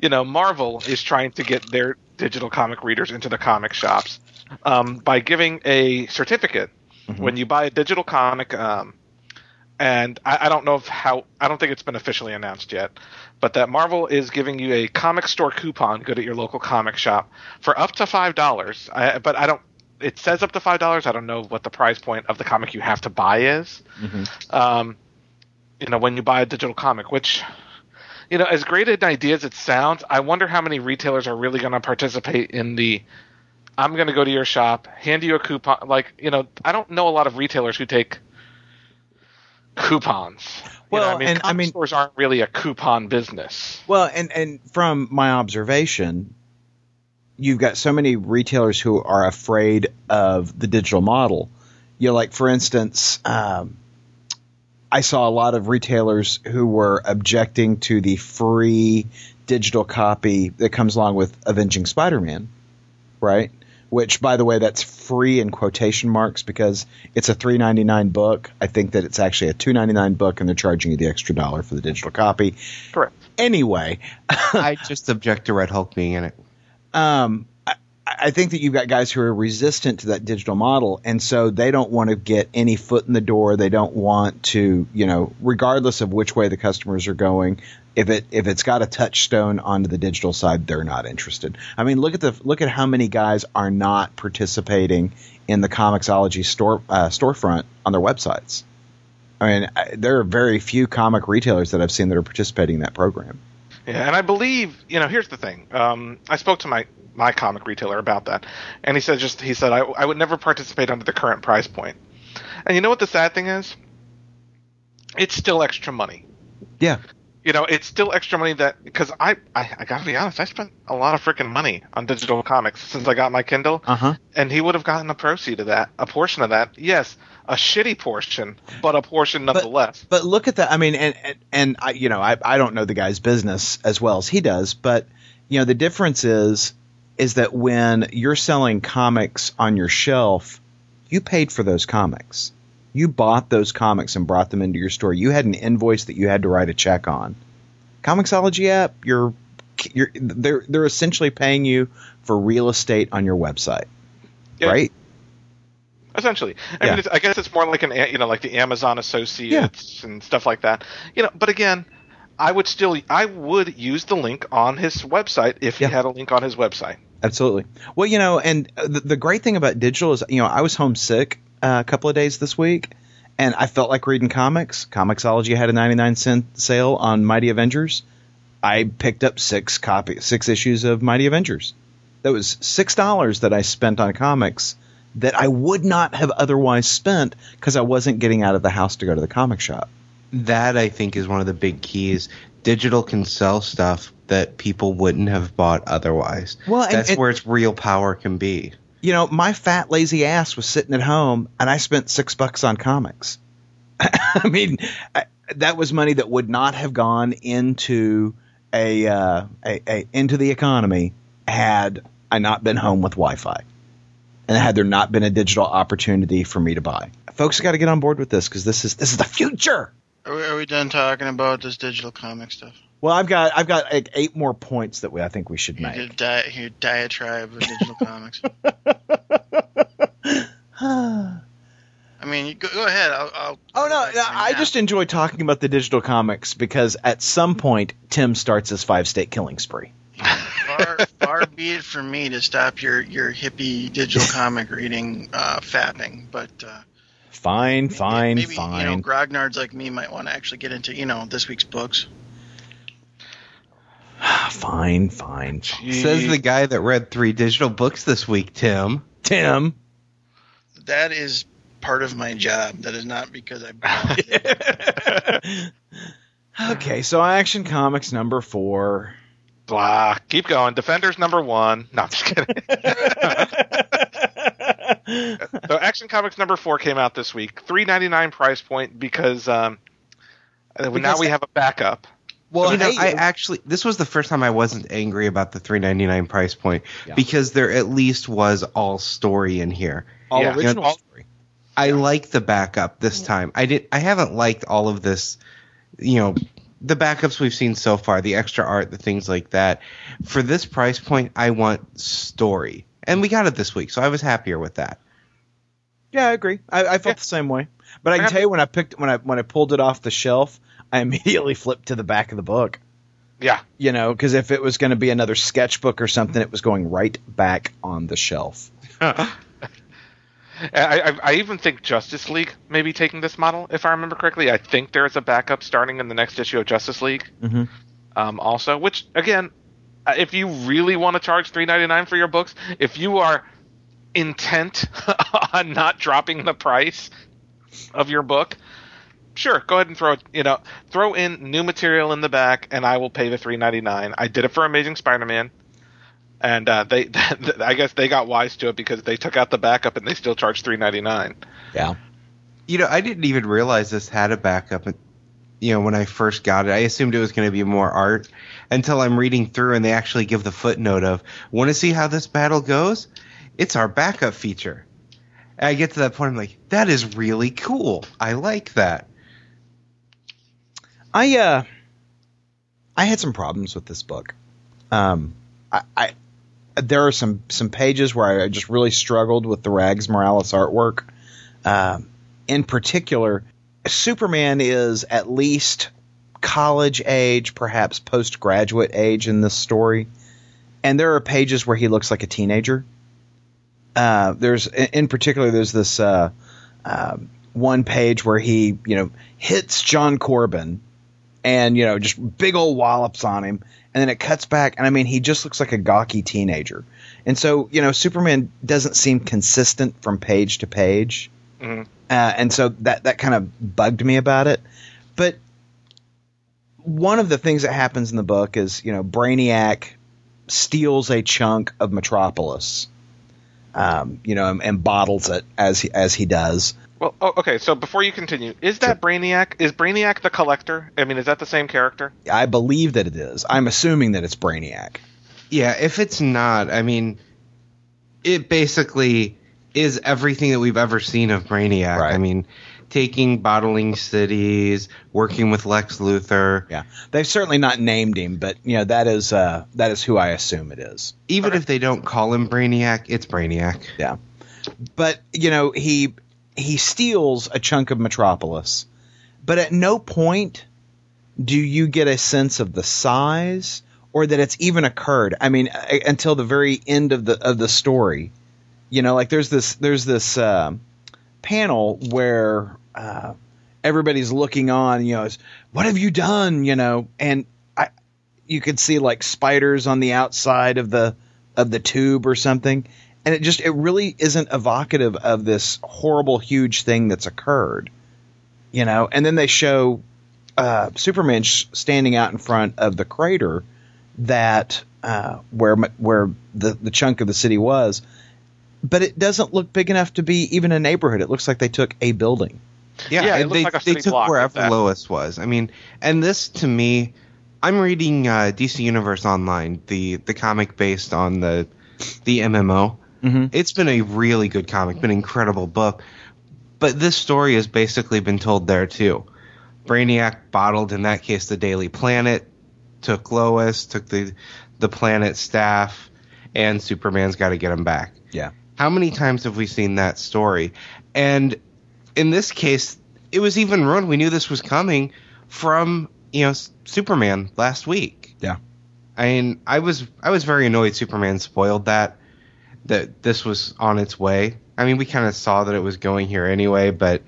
you know, Marvel is trying to get their digital comic readers into the comic shops um, by giving a certificate when you buy a digital comic. Um, and I, I don't know if how I don't think it's been officially announced yet, but that Marvel is giving you a comic store coupon good at your local comic shop for up to five dollars. But I don't. It says up to five dollars. I don't know what the price point of the comic you have to buy is. Um, you know, when you buy a digital comic, which you know, as great an idea as it sounds, I wonder how many retailers are really going to participate in the. I'm going to go to your shop, hand you a coupon. Like, you know, I don't know a lot of retailers who take coupons. You know, Well, I mean, and, I mean- stores aren't really a coupon business. Well, and and from my observation, you've got so many retailers who are afraid of the digital model. You know, like for instance, um, I saw a lot of retailers who were objecting to the free digital copy that comes along with Avenging Spider-Man, right? Which, by the way, that's free in quotation marks because it's a three ninety nine book. I think that it's actually a two ninety nine book, and they're charging you the extra dollar for the digital copy. Correct. Anyway, I just object to Red Hulk being in it. um, I, I think that you've got guys who are resistant to that digital model, and so they don't want to get any foot in the door. They don't want to, you know, regardless of which way the customers are going. If it if it's got a touchstone onto the digital side, they're not interested. I mean, look at the look at how many guys are not participating in the Comixology store uh, storefront on their websites. I mean, I, there are very few comic retailers that I've seen that are participating in that program. Yeah, and I believe you know. Here's the thing. Um, I spoke to my my comic retailer about that, and he said just he said I I would never participate under the current price point. And you know what the sad thing is? It's still extra money. Yeah, You know, it's still extra money that because I, I I gotta be honest, I spent a lot of freaking money on digital comics since I got my Kindle, uh huh. and he would have gotten a proceed of that, a portion of that. Yes, a shitty portion, but a portion nonetheless. But look at that. I mean, and and, and I, you know, I, I don't know the guy's business as well as he does, but you know, the difference is is that when you're selling comics on your shelf, you paid for those comics. You bought those comics and brought them into your store. You had an invoice that you had to write a check on. Comixology app, you're you're they're they're essentially paying you for real estate on your website, Yeah. right? Essentially, I Yeah. mean, it's, I guess it's more like an you know like the Amazon Associates and stuff like that. You know, but again, I would still I would use the link on his website if Yeah. he had a link on his website. Absolutely. Well, you know, and the, the great thing about digital is, you know, I was homesick uh, a couple of days this week, and I felt like reading comics. Comixology had a 99 cent sale on Mighty Avengers. I picked up six copy, six issues of Mighty Avengers. That was six dollars that I spent on comics that I would not have otherwise spent because I wasn't getting out of the house to go to the comic shop. That I think is one of the big keys. Digital can sell stuff that people wouldn't have bought otherwise. Well, and- that's and- where its real power can be. You know, my fat lazy ass was sitting at home and I spent six bucks on comics. I mean, I, that was money that would not have gone into a, uh, a, a into the economy had I not been home with Wi-Fi, and had there not been a digital opportunity for me to buy. Folks got to get on board with this because this is this is the future. Are we, are we done talking about this digital comic stuff? Well, I've got I've got like eight more points that we I think we should make. di- your diatribe of digital comics. I mean, go, go ahead. I'll, I'll Oh no, no, I just enjoy talking about the digital comics because at some point Tim starts his five state killing spree. far far, far be it from me to stop your, your hippie digital comic reading uh, fapping, but uh, Fine, fine, maybe you know fine. grognards like me might want to actually get into you know this week's books. fine, fine. Says the guy that read three digital books this week, Tim. Tim. That is part of my job. That is not because I. bought it. Okay, so Action Comics number four. Blah. Keep going. Defenders number one. No, I'm just kidding. so Action Comics number four came out this week. Three ninety nine price point because um, uh, now we have a backup. Well, you know, hey, I uh, actually this was the first time I wasn't angry about the 3.99 price point Yeah. because there at least was all story in here. all yeah, original you know, all- story. I like the backup this time. I did. I haven't liked all of this. You know, the backups we've seen so far, the extra art, the things like that. For this price point, I want story, and we got it this week, so I was happier with that. Yeah, I agree. I, I felt Yeah. the same way. But I can tell you when I picked when I when I pulled it off the shelf, I immediately flipped to the back of the book. Yeah. You know, because if it was going to be another sketchbook or something, it was going right back on the shelf. I, I, I even think Justice League may be taking this model, if I remember correctly. I think there's a backup starting in the next issue of Justice League, Mhm. um, also. Which again, uh, if you really want to charge three ninety nine for your books, if you are intent on not dropping the price of your book, sure, go ahead and throw. You know, throw in new material in the back, and I will pay the three ninety nine. I did it for Amazing Spider Man. And uh, they, I guess they got wise to it because they took out the backup and they still charged three ninety nine. Yeah. You know, I didn't even realize this had a backup. You know, when I first got it, I assumed it was going to be more art until I'm reading through and they actually give the footnote of, "Want to see how this battle goes? It's our backup feature." And I get to that point, I'm like, "That is really cool. I like that." I uh, I had some problems with this book. Um, I, I there are some some pages where I just really struggled with the Rags Morales artwork. Um, in particular, Superman is at least college age, perhaps postgraduate age in this story, and there are pages where he looks like a teenager. Uh, there's in particular there's this uh, um one page where he you know hits John Corben and you know just big old wallops on him. And then it cuts back and i mean he just looks like a gawky teenager. And so you know superman doesn't seem consistent from page to page. Mhm. uh, and so that that kind of bugged me about it. But one of the things that happens in the book is you know brainiac steals a chunk of metropolis um, you know and, and bottles it as he as he does Well, oh, okay. So before you continue, is that Brainiac? Is Brainiac the collector? I mean, is that the same character? i believe that it is i'm assuming that it's brainiac Yeah, if it's not, I mean, it basically is everything that we've ever seen of Brainiac. Right. I mean, taking bottling cities, working with Lex Luthor. Yeah, they've certainly not named him, but you know that is uh, that is who I assume it is. Even if they don't call him Brainiac, it's Brainiac. Yeah, but you know he he steals a chunk of Metropolis, but at no point do you get a sense of the size or that it's even occurred. I mean, uh, until the very end of the of the story. You know, like there's this there's this uh, panel where uh, everybody's looking on. You know, what have you done? You know, and I you could see like spiders on the outside of the of the tube or something and it just it really isn't evocative of this horrible huge thing that's occurred you know and then they show uh, superman sh- standing out in front of the crater that uh, where where the the chunk of the city was but it doesn't look big enough to be even a neighborhood it looks like they took a building Yeah, Yeah, it they, like a they took block wherever like. Lois was. I mean, and this to me, I'm reading uh, DC Universe Online, the the comic based on the the MMO. Mhm. It's been a really good comic, been an incredible book. But this story has basically been told there too. Brainiac bottled, in that case, the Daily Planet, took Lois, took the the planet staff, and Superman's got to get him back. yeah How many times have we seen that story? And in this case, it was even ruined. We knew this was coming from you know Superman last week. yeah I mean, I was I was very annoyed Superman spoiled that that this was on its way. I mean, we kind of saw that it was going here anyway, but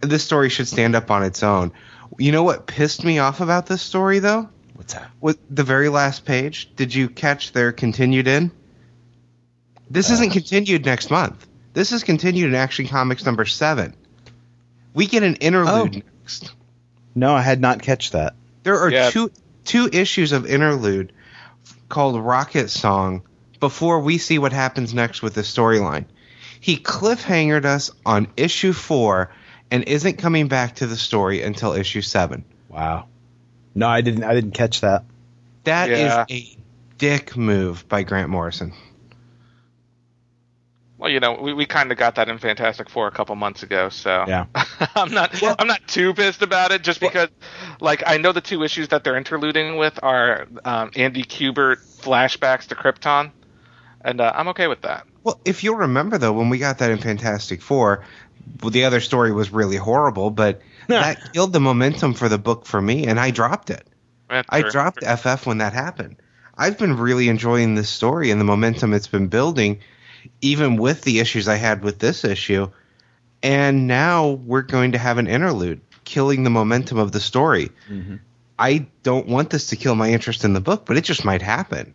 this story should stand up on its own. You know what pissed me off about this story though? What's that? With the very last page, did you catch their continued in? This isn't uh. continued next month. This is continued in Action Comics number seven. We get an interlude Oh. next. No, I had not catch that. There are Yeah. two two issues of interlude called Rocket Song before we see what happens next with the storyline. He cliffhangered us on issue four and isn't coming back to the story until issue seven. Wow. No, I didn't. I didn't catch that. That is Yeah. a dick move by Grant Morrison. Well, you know, we, we kind of got that in Fantastic Four a couple months ago, so Yeah. I'm not I'm not too pissed about it, just because, like, I know the two issues that they're interluding with are um, Andy Kubert flashbacks to Krypton, and uh, I'm okay with that. Well, if you'll remember though, when we got that in Fantastic Four, well, the other story was really horrible, but that killed the momentum for the book for me, and I dropped it. That's I true. dropped FF when that happened. I've been really enjoying this story and the momentum it's been building, even with the issues I had with this issue. And now we're going to have an interlude, killing the momentum of the story. Mm-hmm. I don't want this to kill my interest in the book, but it just might happen.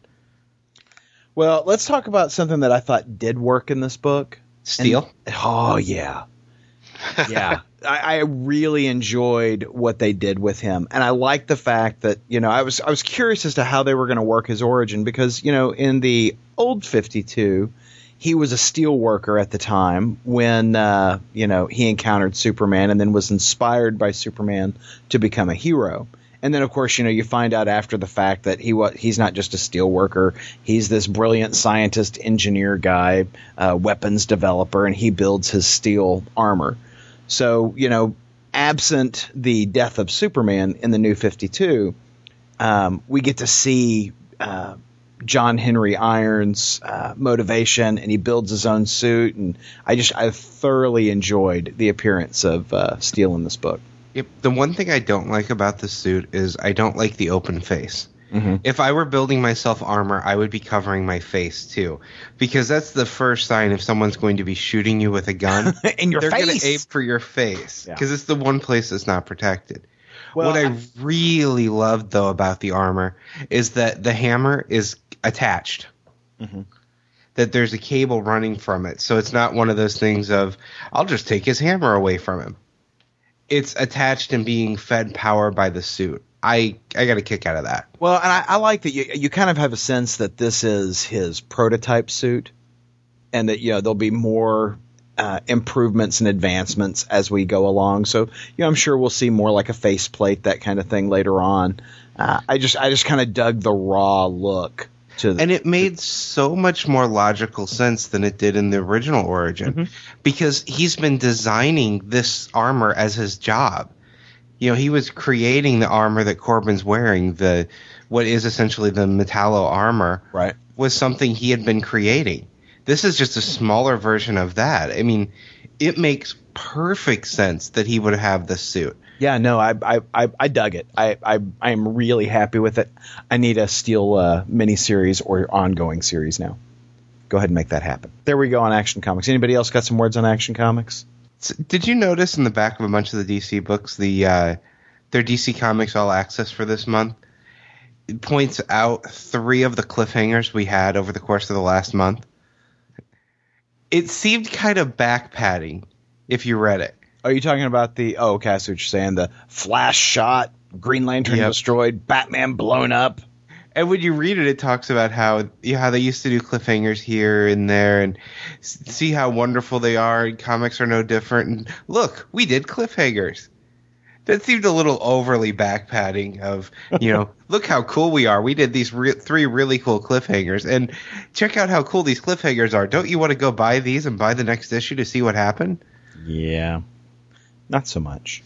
Well, let's talk about something that I thought did work in this book. Steel? Oh yeah, yeah. I, I really enjoyed what they did with him, and I like the fact that you know I was I was curious as to how they were going to work his origin because you know in the old Fifty Two, he was a steel worker at the time when uh, you know he encountered Superman and then was inspired by Superman to become a hero. And then, of course, you know, you find out after the fact that he was he's not just a steel worker; he's this brilliant scientist, engineer guy, uh, weapons developer, and he builds his steel armor. So, you know, absent the death of Superman in the New Fifty Two, um, we get to see uh, John Henry Irons' uh, motivation, and he builds his own suit. And I just I thoroughly enjoyed the appearance of uh, Steel in this book. The one thing I don't like about the suit is I don't like the open face. Mm-hmm. If I were building myself armor, I would be covering my face too, because that's the first sign if someone's going to be shooting you with a gun. in your they're going to aim for your face Yeah. because it's the one place that's not protected. Well, what I, I- really loved though about the armor is that the hammer is attached. Mhm. That there's a cable running from it, so it's not one of those things of I'll just take his hammer away from him. It's attached and being fed power by the suit. I I got a kick out of that. Well, and I, I like that you you kind of have a sense that this is his prototype suit, and that you know there'll be more uh, improvements and advancements as we go along. So you know, I'm sure we'll see more like a faceplate, that kind of thing later on. Uh, I just I just kind of dug the raw look to the, And it made so much more logical sense than it did in the original Origin Mhm. because he's been designing this armor as his job. You know, he was creating the armor that Corben's wearing, the what is essentially the Metallo armor, right. was something he had been creating. This is just a smaller version of that. I mean, it makes perfect sense that he would have this suit. Yeah, no, I I, I, I dug it. I, I I am really happy with it. I need a Steel uh, miniseries or ongoing series now. Go ahead and make that happen. There we go on Action Comics. Anybody else got some words on Action Comics? Did you notice in the back of a bunch of the DC books the uh, their DC Comics All Access for this month? It points out three of the cliffhangers we had over the course of the last month. It seemed kind of back padding if you read it. Are you talking about the? Oh, okay, I see what you're saying. The Flash shot, Green Lantern Yep. destroyed, Batman blown up. And when you read it, it talks about how you know, how they used to do cliffhangers here and there, and see how wonderful they are. And comics are no different. And look, we did cliffhangers. That seemed a little overly back padding. Of you know, look how cool we are. We did these re- three really cool cliffhangers, and check out how cool these cliffhangers are. Don't you want to go buy these and buy the next issue to see what happened? Yeah, not so much.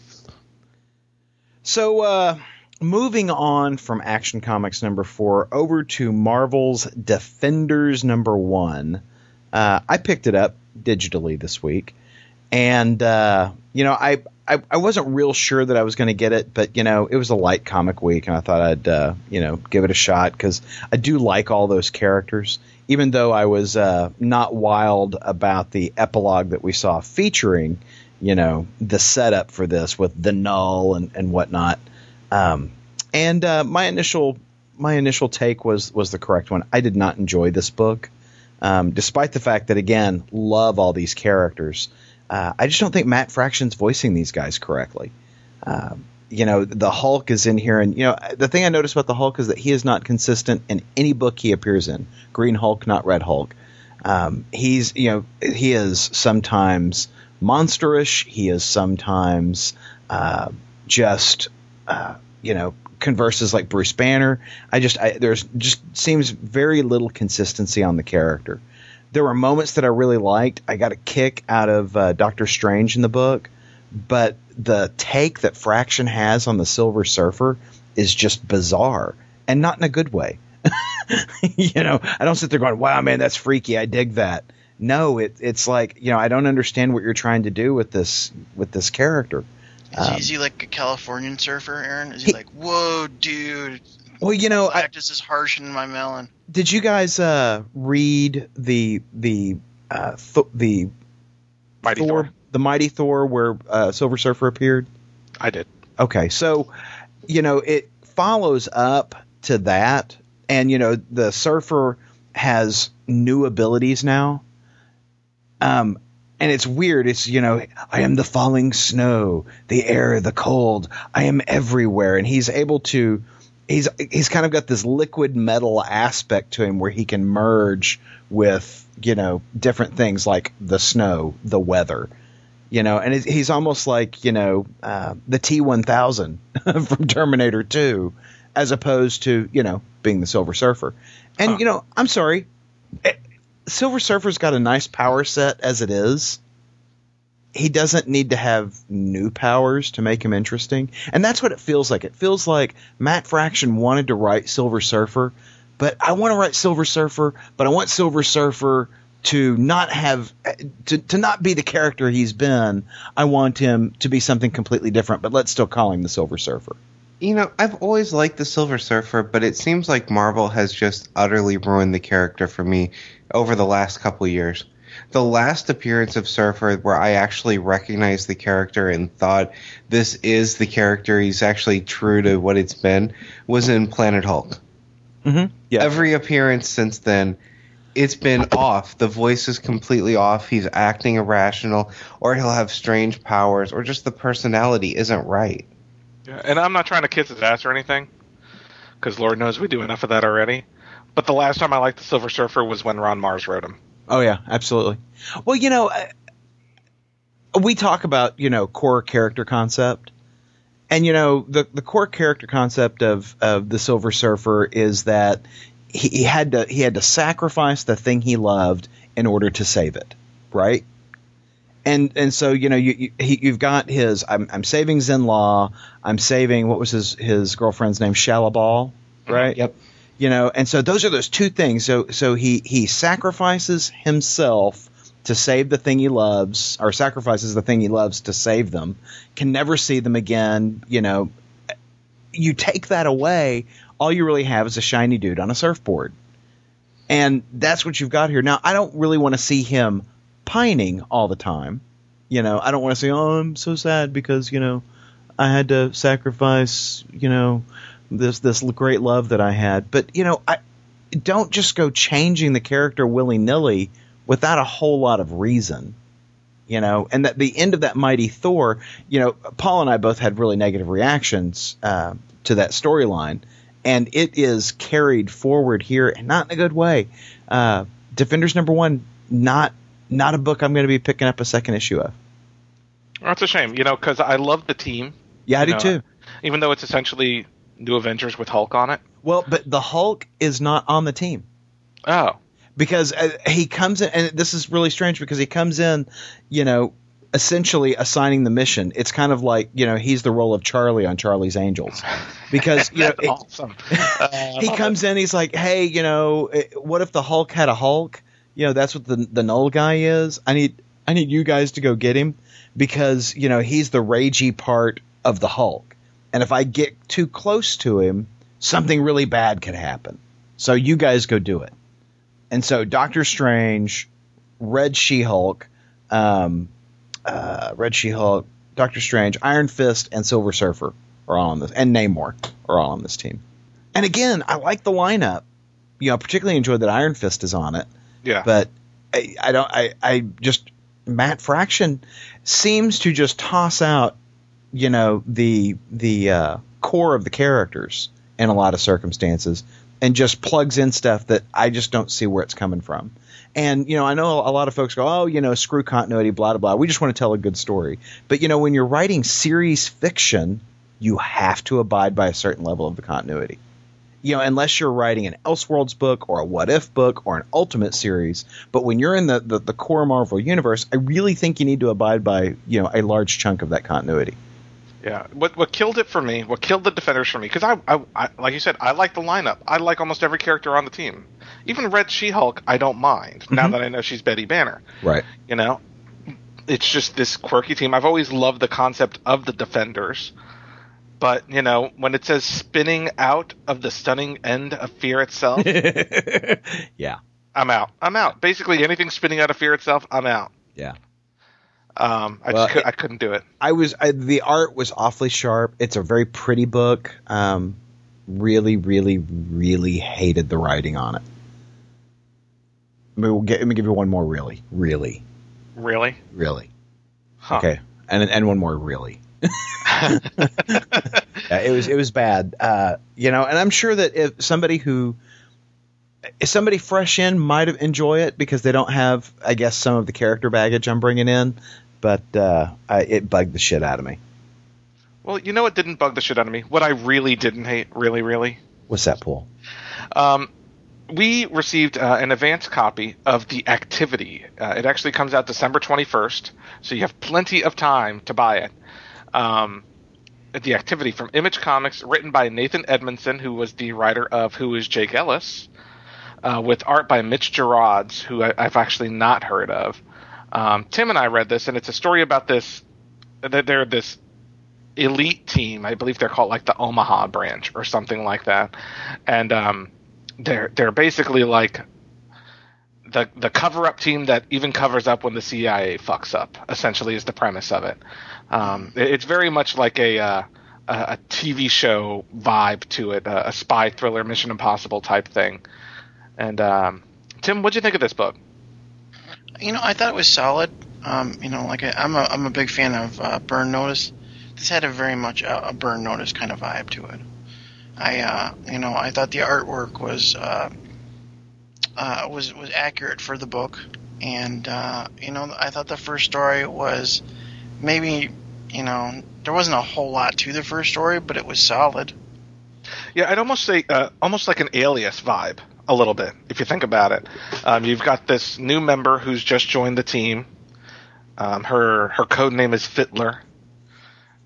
So, uh, moving on from Action Comics number four over to Marvel's Defenders number one. Uh, I picked it up digitally this week, and uh, you know, I, I, I wasn't real sure that I was going to get it, but you know, it was a light comic week, and I thought I'd, uh, you know, give it a shot because I do like all those characters. Even though I was uh, not wild about the epilogue that we saw featuring, you know, the setup for this with the null and, and whatnot. Um, and uh, my initial my initial take was was the correct one. I did not enjoy this book, um, despite the fact that again, love all these characters. Uh, I just don't think Matt Fraction's voicing these guys correctly. Um, you know, the Hulk is in here, and you know, the thing I noticed about the Hulk is that he is not consistent in any book he appears in. Green Hulk, not Red Hulk. Um, he's, you know, he is sometimes monsterish. He is sometimes uh, just, uh, you know, converses like Bruce Banner. I just, I, there's just seems very little consistency on the character. There were moments that I really liked. I got a kick out of uh, Doctor Strange in the book, but the take that Fraction has on the Silver Surfer is just bizarre and not in a good way. you know, I don't sit there going, "Wow, man, that's freaky. I dig that." No, it, it's like you know, I don't understand what you're trying to do with this with this character. Is, Um, he, is he like a Californian surfer, Aaron? Is he, He- like, whoa, dude? Well, you know, I, Cactus is harsh in my melon. did you guys uh, read the the uh, th- the Mighty Thor, Thor. the Mighty Thor, where uh, Silver Surfer appeared? I did. Okay, so you know it follows up to that, and you know the Surfer has new abilities now. Um, and it's weird. It's you know I am the falling snow, the air, the cold. I am everywhere, and he's able to. He's he's kind of got this liquid metal aspect to him where he can merge with you know different things like the snow, the weather you know, and he's almost like you know uh, the T one thousand from Terminator Two, as opposed to you know being the Silver Surfer. And Huh. you know, I'm sorry, Silver Surfer's got a nice power set as it is. He doesn't need to have new powers to make him interesting, and that's what it feels like. It feels like Matt Fraction wanted to write Silver Surfer, but I want to write Silver Surfer, but I want Silver Surfer to not have to, to not be the character he's been. I want him to be something completely different, but let's still call him the Silver Surfer. You know, I've always liked the Silver Surfer, but it seems like Marvel has just utterly ruined the character for me over the last couple years. The last appearance of Surfer where I actually recognized the character and thought this is the character, he's actually true to what it's been, was in Planet Hulk. Mm-hmm. Yeah. Every appearance since then, it's been off. The voice is completely off. He's acting irrational, or he'll have strange powers, or just the personality isn't right. Yeah, and I'm not trying to kiss his ass or anything, because Lord knows we do enough of that already. But the last time I liked the Silver Surfer was when Ron Marz wrote him. Oh yeah, absolutely. Well, you know, uh, we talk about you know core character concept, and you know the the core character concept of of the Silver Surfer is that he, he had to he had to sacrifice the thing he loved in order to save it, right? And and so you know you, you he, you've got his I'm I'm saving Zenn-La, I'm saving what was his his girlfriend's name Shalla-Bal, right? Yep. You know and so those are those two things. So so he he sacrifices himself to save the thing he loves or sacrifices the thing he loves to save them. Can never see them again you know. You take that away all you really have is a shiny dude on a surfboard. And that's what you've got here. Now i don't really want to see him pining all the time. You know i don't want to say oh i'm so sad because you know i had to sacrifice you know this this great love that I had. But you know, I don't just go changing the character willy nilly without a whole lot of reason. You know, and at the end of that mighty Thor, you know, Paul and I both had really negative reactions uh, to that storyline, and it is carried forward here, and not in a good way. Uh, Defenders number one, not not a book I'm going to be picking up a second issue of. That's a shame, you know, because I love the team, Yeah, I do know, too. even though it's essentially New Avengers with Hulk on it. Well, but the Hulk is not on the team. Oh, because uh, he comes in, and this is really strange because he comes in, you know, essentially assigning the mission. It's kind of like you know he's the role of Charlie on Charlie's Angels, because you know it- awesome. Uh, he comes in, he's like, hey, you know, eh, what if the Hulk had a Hulk? You know, that's what the the null guy is. I need I need you guys to go get him because, you know, he's the ragey part of the Hulk. And if I get too close to him, something really bad could happen. So you guys go do it. And so Doctor Strange, Red She Hulk, um, uh, Red She Hulk, Doctor Strange, Iron Fist, and Silver Surfer are all on this, and Namor are all on this team. And again, I like the lineup. You know, particularly enjoyed that Iron Fist is on it. Yeah. But I, I don't. I, I just Matt Fraction seems to just toss out, you know, the the uh, core of the characters in a lot of circumstances, and just plugs in stuff that I just don't see where it's coming from. And you know, I know a lot of folks go, "Oh, you know, screw continuity, blah blah blah." We just want to tell a good story. But you know, when you're writing series fiction, you have to abide by a certain level of the continuity you know, unless you're writing an Elseworlds book or a What If book or an Ultimate series. But when you're in the, the, the, core Marvel universe, I really think you need to abide by, you know, a large chunk of that continuity. Yeah, what what killed it for me, what killed the defenders for me, because I, I, I, like you said, I like the lineup. I like almost every character on the team. Even Red She-Hulk, I don't mind mm-hmm. now that I know she's Betty Banner. Right. You know, it's just this quirky team. I've always loved the concept of the defenders. But you know, when it says spinning out of the stunning end of fear itself, yeah, I'm out. I'm out. Basically, anything spinning out of fear itself, I'm out. Yeah. Um, I well, just could, I couldn't do it. I was I, the art was awfully sharp. It's a very pretty book. Um, really, really, really hated the writing on it. Let me, we'll get, let me give you one more. Really, really, really, really. Huh. Okay, and and one more. Really. yeah, it was it was bad. Uh, you know, and I'm sure that if somebody who if somebody fresh in might enjoy it because they don't have, I guess, some of the character baggage I'm bringing in, but uh, I, it bugged the shit out of me. Well, you know what didn't bug the shit out of me? What I really didn't hate, really, really. What's that, Paul? Um, we received uh, an advance copy of the activity. Uh, it actually comes out December 21st, so you have plenty of time to buy it um, the activity from Image Comics, written by Nathan Edmondson, who was the writer of Who is Jake Ellis, uh, with art by Mitch Gerads, who I, have actually not heard of. Um, Tim and I read this, and it's a story about this. They're this elite team. I believe they're called like the Omaha branch or something like that, and um, they're they're basically like the the cover up team that even covers up when the CIA fucks up. Essentially, is the premise of it. Um, it's very much like a uh, a TV show vibe to it, a, a, spy thriller, Mission Impossible type thing. And um, Tim, what'd you think of this book? You know, I thought it was solid. Um, you know, like I, am a I'm a big fan of uh, Burn Notice. This had a very much a, a, Burn Notice kind of vibe to it. I uh, you know I thought the artwork was uh, uh was was accurate for the book, and uh, you know I thought the first story was maybe you know there wasn't a whole lot to the first story, but it was solid. Yeah, I'd almost say uh, almost like an Alias vibe a little bit if you think about it. Um, you've got this new member who's just joined the team. Um, her her code name is Fittler,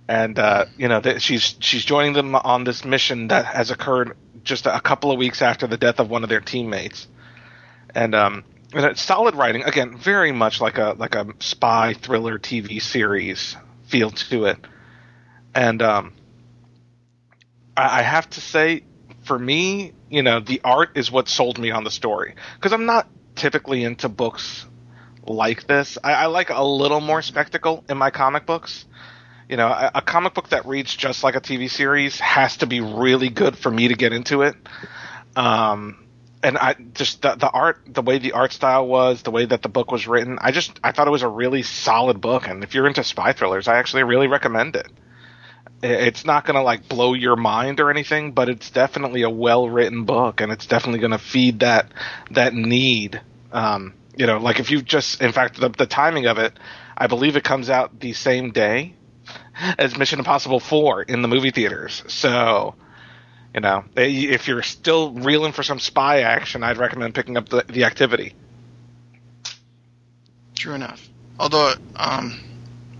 and uh, you know th- she's she's joining them on this mission that has occurred just a couple of weeks after the death of one of their teammates, and um, and it's solid writing again, very much like a like a spy thriller TV series feel to it, and um, I, I have to say, for me, you know, the art is what sold me on the story because I'm not typically into books like this. I, I, like a little more spectacle in my comic books. You know, a, a, comic book that reads just like a TV series has to be really good for me to get into it. Um, and I just the, the art, the way the art style was, the way that the book was written, I just I thought it was a really solid book. And if you're into spy thrillers, I actually really recommend it. It's not going to like blow your mind or anything, but it's definitely a well written book, and it's definitely going to feed that that need. Um, you know, like if you just, in fact, the, the timing of it, I believe it comes out the same day as Mission Impossible Four in the movie theaters. So you know, if you're still reeling for some spy action, I'd recommend picking up the, the activity. True enough. Although, um,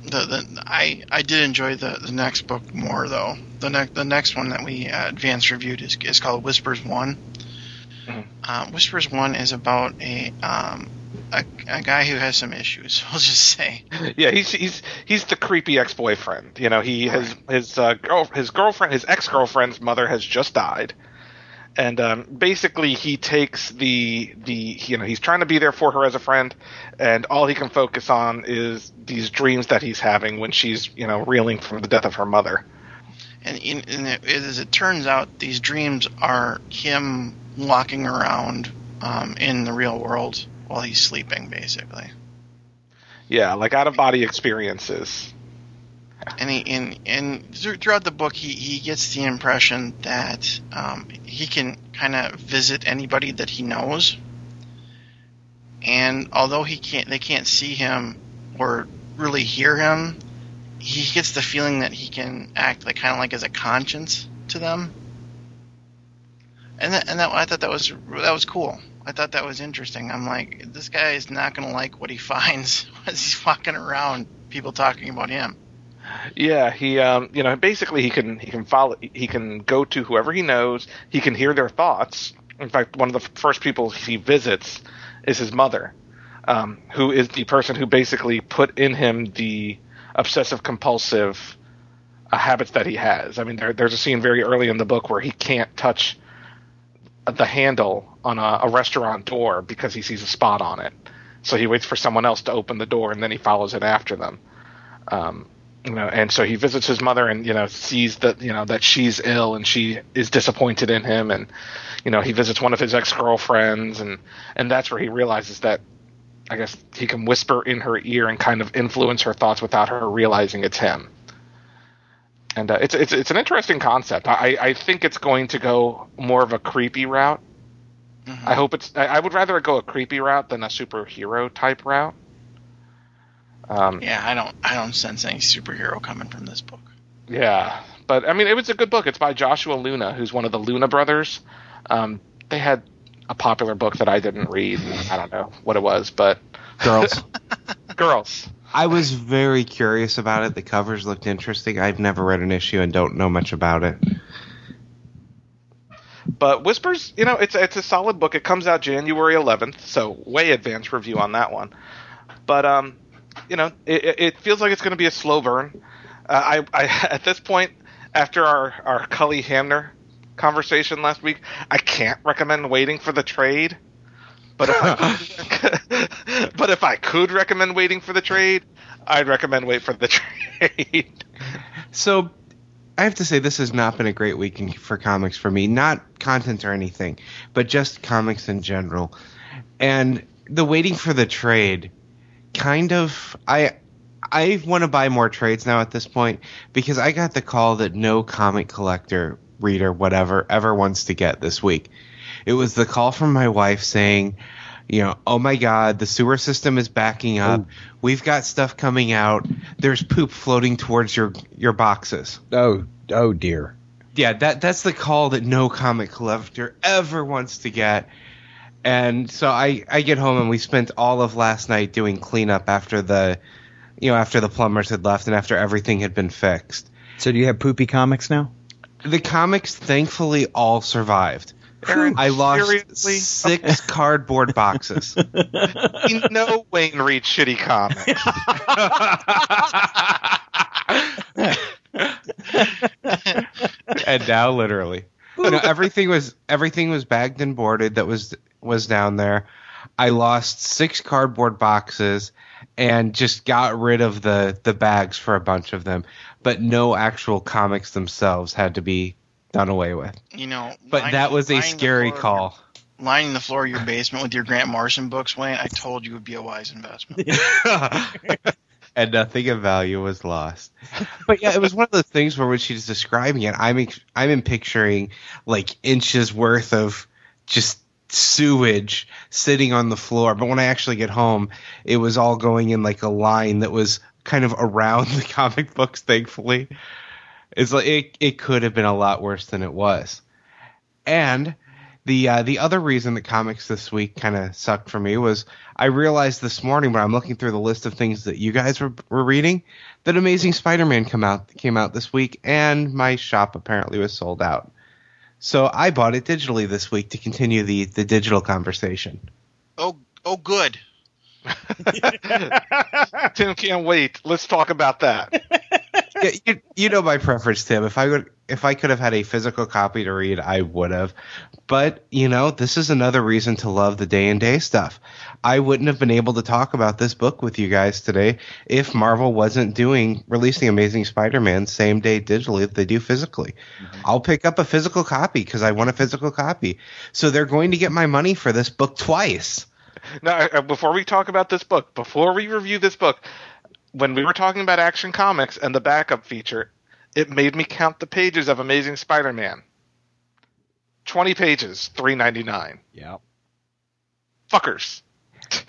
the, the I I did enjoy the, the next book more though. The next the next one that we uh, advanced reviewed is, is called Whispers One. Mm-hmm. Uh, Whispers One is about a um, a, a guy who has some issues. I'll just say. Yeah, he's he's he's the creepy ex-boyfriend. You know, he his his uh, girl his girlfriend his ex-girlfriend's mother has just died, and um, basically he takes the the you know he's trying to be there for her as a friend, and all he can focus on is these dreams that he's having when she's you know reeling from the death of her mother. And, and it, as it turns out, these dreams are him walking around um, in the real world while he's sleeping, basically. Yeah, like out of body experiences. And he in and throughout the book, he, he gets the impression that um, he can kind of visit anybody that he knows. And although he can't, they can't see him or really hear him. He gets the feeling that he can act like kind of like as a conscience to them. And that, and that I thought that was that was cool. I thought that was interesting. I'm like, this guy is not going to like what he finds as he's walking around. People talking about him. Yeah, he um, you know, basically he can he can follow he can go to whoever he knows, he can hear their thoughts. In fact, one of the first people he visits is his mother, um, who is the person who basically put in him the obsessive compulsive uh, habits that he has. I mean, there, there's a scene very early in the book where he can't touch the handle on a, a restaurant door because he sees a spot on it. So he waits for someone else to open the door and then he follows it after them. Um, you know, and so he visits his mother and you know sees that you know that she's ill and she is disappointed in him and you know he visits one of his ex girlfriends and and that's where he realizes that I guess he can whisper in her ear and kind of influence her thoughts without her realizing it's him. And uh, it's it's it's an interesting concept. I I think it's going to go more of a creepy route. Mm-hmm. I hope it's. I, I would rather go a creepy route than a superhero type route. Um, yeah, I don't I don't sense any superhero coming from this book. Yeah, but I mean, it was a good book. It's by Joshua Luna, who's one of the Luna brothers. Um, they had a popular book that I didn't read. I don't know what it was, but girls, girls. I was very curious about it. The covers looked interesting. I've never read an issue and don't know much about it. But Whispers, you know, it's it's a solid book. It comes out January 11th, so way advanced review on that one. But um, you know, it, it feels like it's going to be a slow burn. Uh, I, I at this point, after our our Cully Hamner conversation last week, I can't recommend waiting for the trade. But if I could, but if I could recommend waiting for the trade, I'd recommend wait for the trade. so, I have to say this has not been a great week for comics for me. Not content or anything, but just comics in general. And the waiting for the trade kind of I I want to buy more trades now at this point because I got the call that no comic collector, reader, whatever, ever wants to get this week. It was the call from my wife saying, you know, oh my God, the sewer system is backing up. Oh. We've got stuff coming out. There's poop floating towards your your boxes. Oh, oh dear. Yeah, that that's the call that no comic collector ever wants to get. And so I, I get home and we spent all of last night doing cleanup after the, you know, after the plumbers had left and after everything had been fixed. So do you have poopy comics now? The comics thankfully all survived. Aaron, I lost seriously? six cardboard boxes. you know Wayne reads shitty comics. and now literally. You know, everything was everything was bagged and boarded that was was down there. I lost six cardboard boxes and just got rid of the the bags for a bunch of them, but no actual comics themselves had to be done away with. You know, but lying, that was a scary call. Lining the floor of your basement with your Grant Morrison books, Wayne. I told you it would be a wise investment. and nothing of value was lost. But yeah, it was one of those things where when she's describing it, I'm I'm picturing like inches worth of just sewage sitting on the floor. But when I actually get home, it was all going in like a line that was kind of around the comic books. Thankfully, it's like it it could have been a lot worse than it was. And the uh, the other reason that comics this week kind of sucked for me was I realized this morning when I'm looking through the list of things that you guys were, were reading that Amazing Spider-Man come out came out this week, and my shop apparently was sold out. So I bought it digitally this week to continue the, the digital conversation. Oh, oh, good. Tim can't wait. Let's talk about that. Yeah, you, you know my preference, Tim. If I would, if I could have had a physical copy to read, I would have. But you know, this is another reason to love the day and day stuff. I wouldn't have been able to talk about this book with you guys today if Marvel wasn't doing releasing Amazing Spider-Man same day digitally that they do physically. I'll pick up a physical copy because I want a physical copy. So they're going to get my money for this book twice. Now, uh, before we talk about this book, before we review this book, when we were talking about Action Comics and the backup feature, it made me count the pages of Amazing Spider-Man. Twenty pages, three ninety nine. Yeah. Fuckers.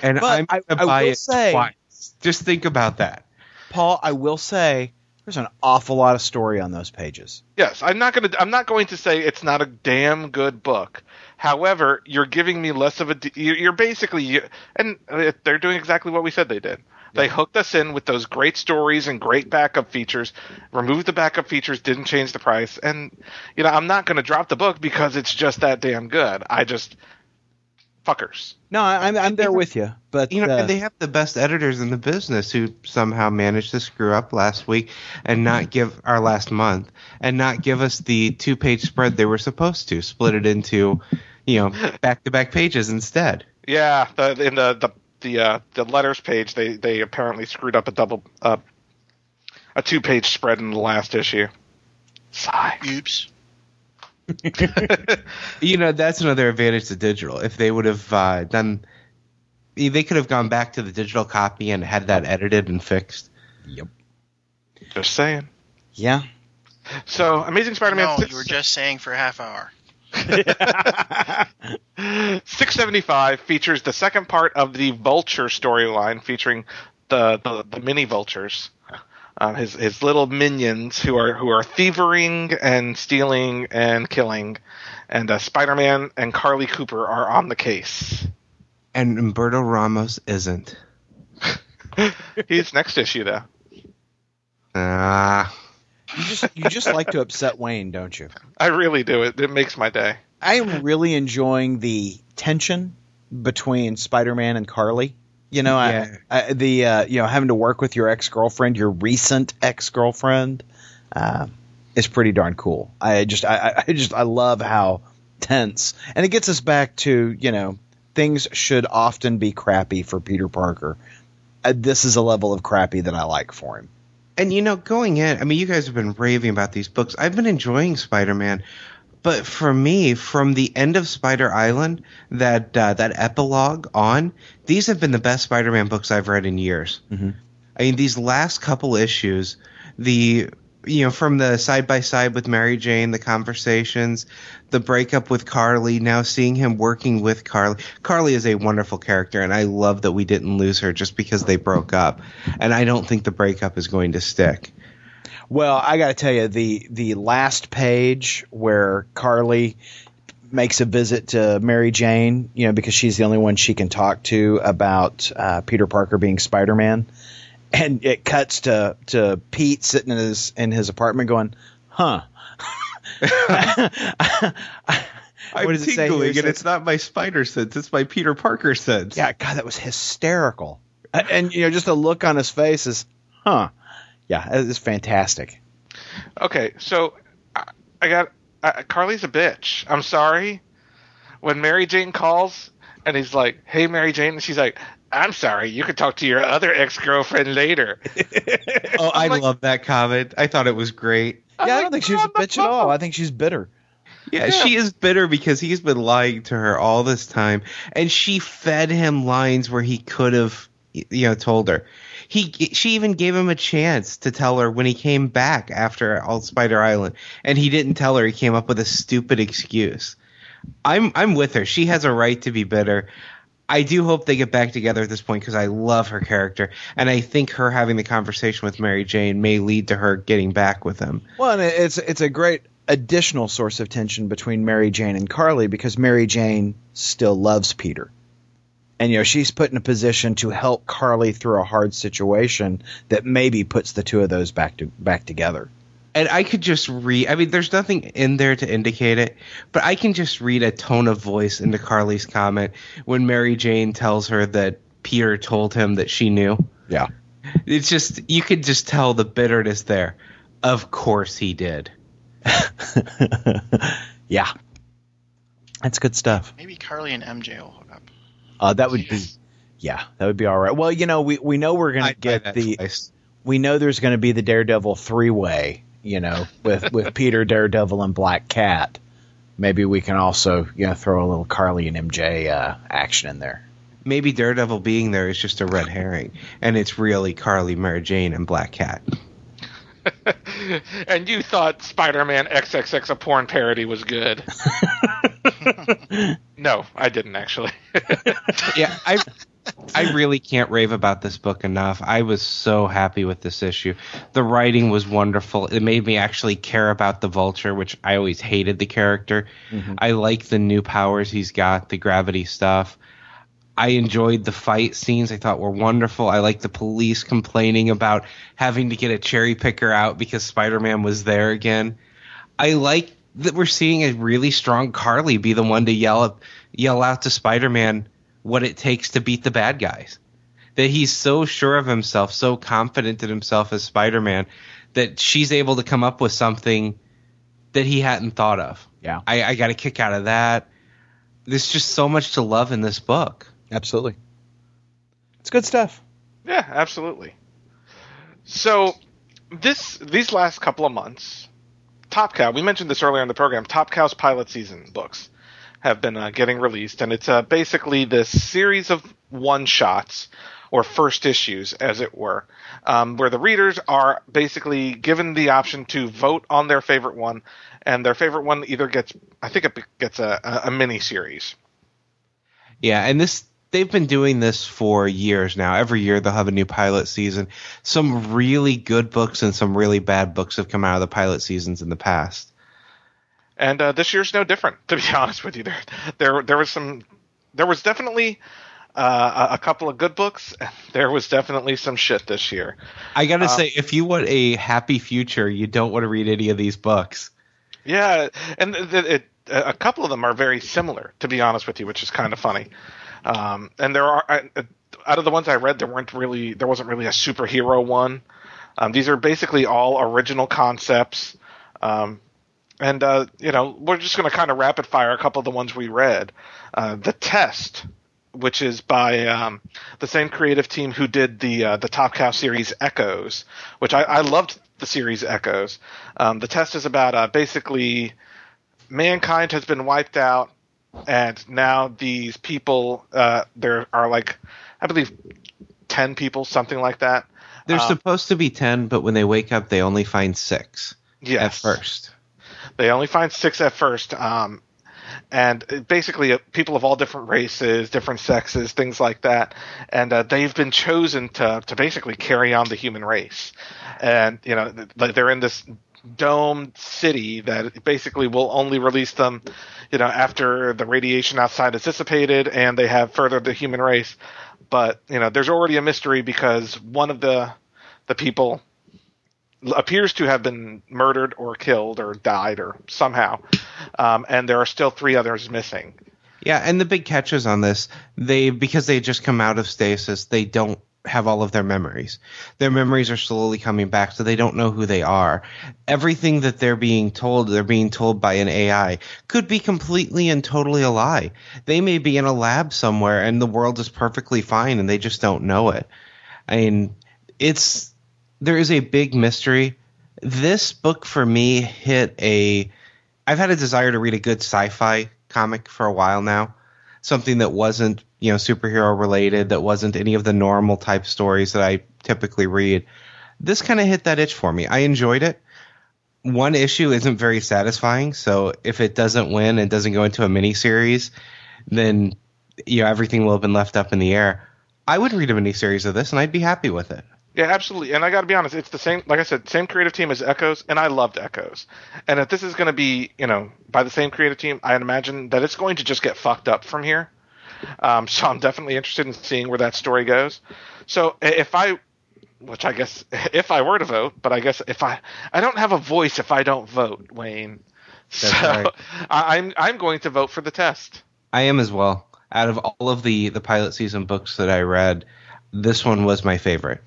And But I'm I- going to I buy will it say- twice. Just think about that. Paul, I will say there's an awful lot of story on those pages. Yes, I'm not going to. I'm not going to say it's not a damn good book. However, you're giving me less of a. You're you're basically, and uh, they're doing exactly what we said they did. They hooked us in with those great stories and great backup features. Removed the backup features, didn't change the price, and you know I'm not going to drop the book because it's just that damn good. I just fuckers. No, I, I'm I'm there with you, but You know, uh, and they have the best editors in the business who somehow managed to screw up last week and not give our last month and not give us the two page spread they were supposed to, split it into, you know, back to back pages instead. Yeah, the, in the the the uh, the letters page, they they apparently screwed up a double uh, a two page spread in the last issue. Sigh. Oops. You know, that's another advantage to digital. If they would have uh, done, they could have gone back to the digital copy and had that edited and fixed. Yep. Just saying. Yeah. So, Amazing Spider-Man. No, six- you were just saying for a half hour. 675 features the second part of the Vulture storyline, featuring the the, the mini vultures, uh, his his little minions who are who are thieving and stealing and killing, and uh, Spider-Man and Carly Cooper are on the case. And Humberto Ramos isn't. He's next issue though. Ah. You just you just like to upset Wayne, don't you? I really do. It it makes my day. I am really enjoying the tension between Spider-Man and Carly. You know, Yeah. I, I, the uh, you know having to work with your ex-girlfriend, your recent ex-girlfriend, uh, is pretty darn cool. I just I, I- just I love how tense, and it gets us back to you know things should often be crappy for Peter Parker. Uh, this is a level of crappy that I like for him. And you know, going in, I mean, you guys have been raving about these books. I've been enjoying Spider-Man, but for me, from the end of Spider Island, that uh, that epilogue on, these have been the best Spider-Man books I've read in years. Mhm. I mean, these last couple issues, the you know, from the side by side with Mary Jane, the conversations, the breakup with Carly, now seeing him working with Carly. Carly is a wonderful character, and I love that we didn't lose her just because they broke up. And I don't think the breakup is going to stick. Well, I got to tell you, the the last page where Carly makes a visit to Mary Jane, you know, because she's the only one she can talk to about uh, Peter Parker being Spider Man, and it cuts to to Pete sitting in his in his apartment going, "Huh." I'm What does it say here? and it's not my spider sense; it's my Peter Parker sense. Yeah, God, that was hysterical. And you know, just a look on his face is, "Huh." Yeah, it's fantastic. Okay, so I, I got uh, Carly's a bitch. I'm sorry. When Mary Jane calls and he's like, "Hey, Mary Jane," and she's like, "I'm sorry. You can talk to your other ex girlfriend later." Oh, I like- love that comment. I thought it was great. Yeah, I don't think she was a "What the bitch at all. I think she's bitter. Yeah, she is bitter because he's been lying to her all this time, and she fed him lines where he could have, you know, told her. He, she even gave him a chance to tell her when he came back after all Spider Island, and he didn't tell her. He came up with a stupid excuse. I'm, I'm with her. She has a right to be bitter. I do hope they get back together at this point because I love her character, and I think her having the conversation with Mary Jane may lead to her getting back with him. Well, it's it's a great additional source of tension between Mary Jane and Carly because Mary Jane still loves Peter. And you know, she's put in a position to help Carly through a hard situation that maybe puts the two of those back to back together. and I could just read. I mean, there's nothing in there to indicate it, but I can just read a tone of voice into Carly's comment when Mary Jane tells her that Peter told him that she knew. Yeah. It's just you could just tell the bitterness there. Of course he did. yeah. That's good stuff. Maybe Carly and MJ will hook up. Uh, that would be, yeah, that would be all right. Well, you know, we, we know we're going to I'd get the, twice. we know there's going to be the Daredevil three way, you know, with, with Peter, Daredevil, and Black Cat. Maybe we can also, you know, throw a little Carly and MJ uh, action in there. Maybe Daredevil being there is just a red herring, and it's really Carly, Mary Jane, and Black Cat. and you thought Spider-Man XXX a porn parody was good. no, I didn't actually. yeah, I I really can't rave about this book enough. I was so happy with this issue. The writing was wonderful. It made me actually care about the Vulture, which I always hated the character. Mm-hmm. I like the new powers he's got, the gravity stuff. I enjoyed the fight scenes. I thought were wonderful. I like the police complaining about having to get a cherry picker out because Spider-Man was there again. I like that we're seeing a really strong Carly be the one to yell up, yell out to Spider-Man what it takes to beat the bad guys. That he's so sure of himself, so confident in himself as Spider-Man, that she's able to come up with something that he hadn't thought of. Yeah. I, I got a kick out of that. There's just so much to love in this book. Absolutely. It's good stuff. Yeah, absolutely. So this these last couple of months, Top Cow. We mentioned this earlier in the program. Top Cow's pilot season books have been uh, getting released, and it's uh, basically this series of one shots or first issues, as it were, um, where the readers are basically given the option to vote on their favorite one, and their favorite one either gets, I think it gets a, a, a mini series. Yeah, and this they've been doing this for years now. Every year they'll have a new pilot season. Some really good books and some really bad books have come out of the pilot seasons in the past. and uh, this year's no different. To be honest with you, there there there was some there was definitely uh, a couple of good books. There was definitely some shit this year. I got to Um, say if you want a happy future, you don't want to read any of these books. Yeah, and it, it, a couple of them are very similar. To be honest with you, which is kind of funny. Um, and there are out of the ones I read, there weren't really there wasn't really a superhero one. Um, these are basically all original concepts. Um, and uh, you know, we're just going to kind of rapid fire a couple of the ones we read. Uh, the test, which is by um, the same creative team who did the uh, the Top Cow series Echoes, which I, I loved the series Echoes. Um, the test is about uh, basically mankind has been wiped out, and now these people uh, there are like I believe ten people, something like that. There's Um, supposed to be 10, but when they wake up, they only find six Yes. at first. They only find six at first. Um, and uh, basically, uh, people of all different races, different sexes, things like that. And uh, they've been chosen to, to basically carry on the human race. And, you know, th- they're in this domed city that basically will only release them, you know, after the radiation outside is dissipated and they have furthered the human race. But, you know, there's already a mystery because one of the, the people appears to have been murdered or killed or died or somehow, um, and there are still three others missing. Yeah, and the big catches on this, they because they just come out of stasis, they don't have all of their memories. Their memories are slowly coming back, so they don't know who they are. Everything that they're being told, they're being told by an AI, could be completely and totally a lie. They may be in a lab somewhere and the world is perfectly fine and they just don't know it. I mean, it's there is a big mystery. This book for me hit a I've had a desire to read a good sci-fi comic for a while now. Something that wasn't, you know, superhero related, that wasn't any of the normal type stories that I typically read. This kind of hit that itch for me. I enjoyed it. One issue isn't very satisfying, so if it doesn't win and doesn't go into a miniseries, then you know everything will have been left up in the air. I would read a miniseries of this and I'd be happy with it. Yeah, absolutely. And I got to be honest, it's the same. Like I said, same creative team as Echoes, and I loved Echoes. And if this is going to be, you know, by the same creative team, I imagine that it's going to just get fucked up from here. Um, so I'm definitely interested in seeing where that story goes. So if I, which I guess if I were to vote, but I guess if I, I don't have a voice if I don't vote, Wayne. That's so right. I, I'm I'm going to vote for the test. I am as well. out of all of the the pilot season books that I read, this one was my favorite.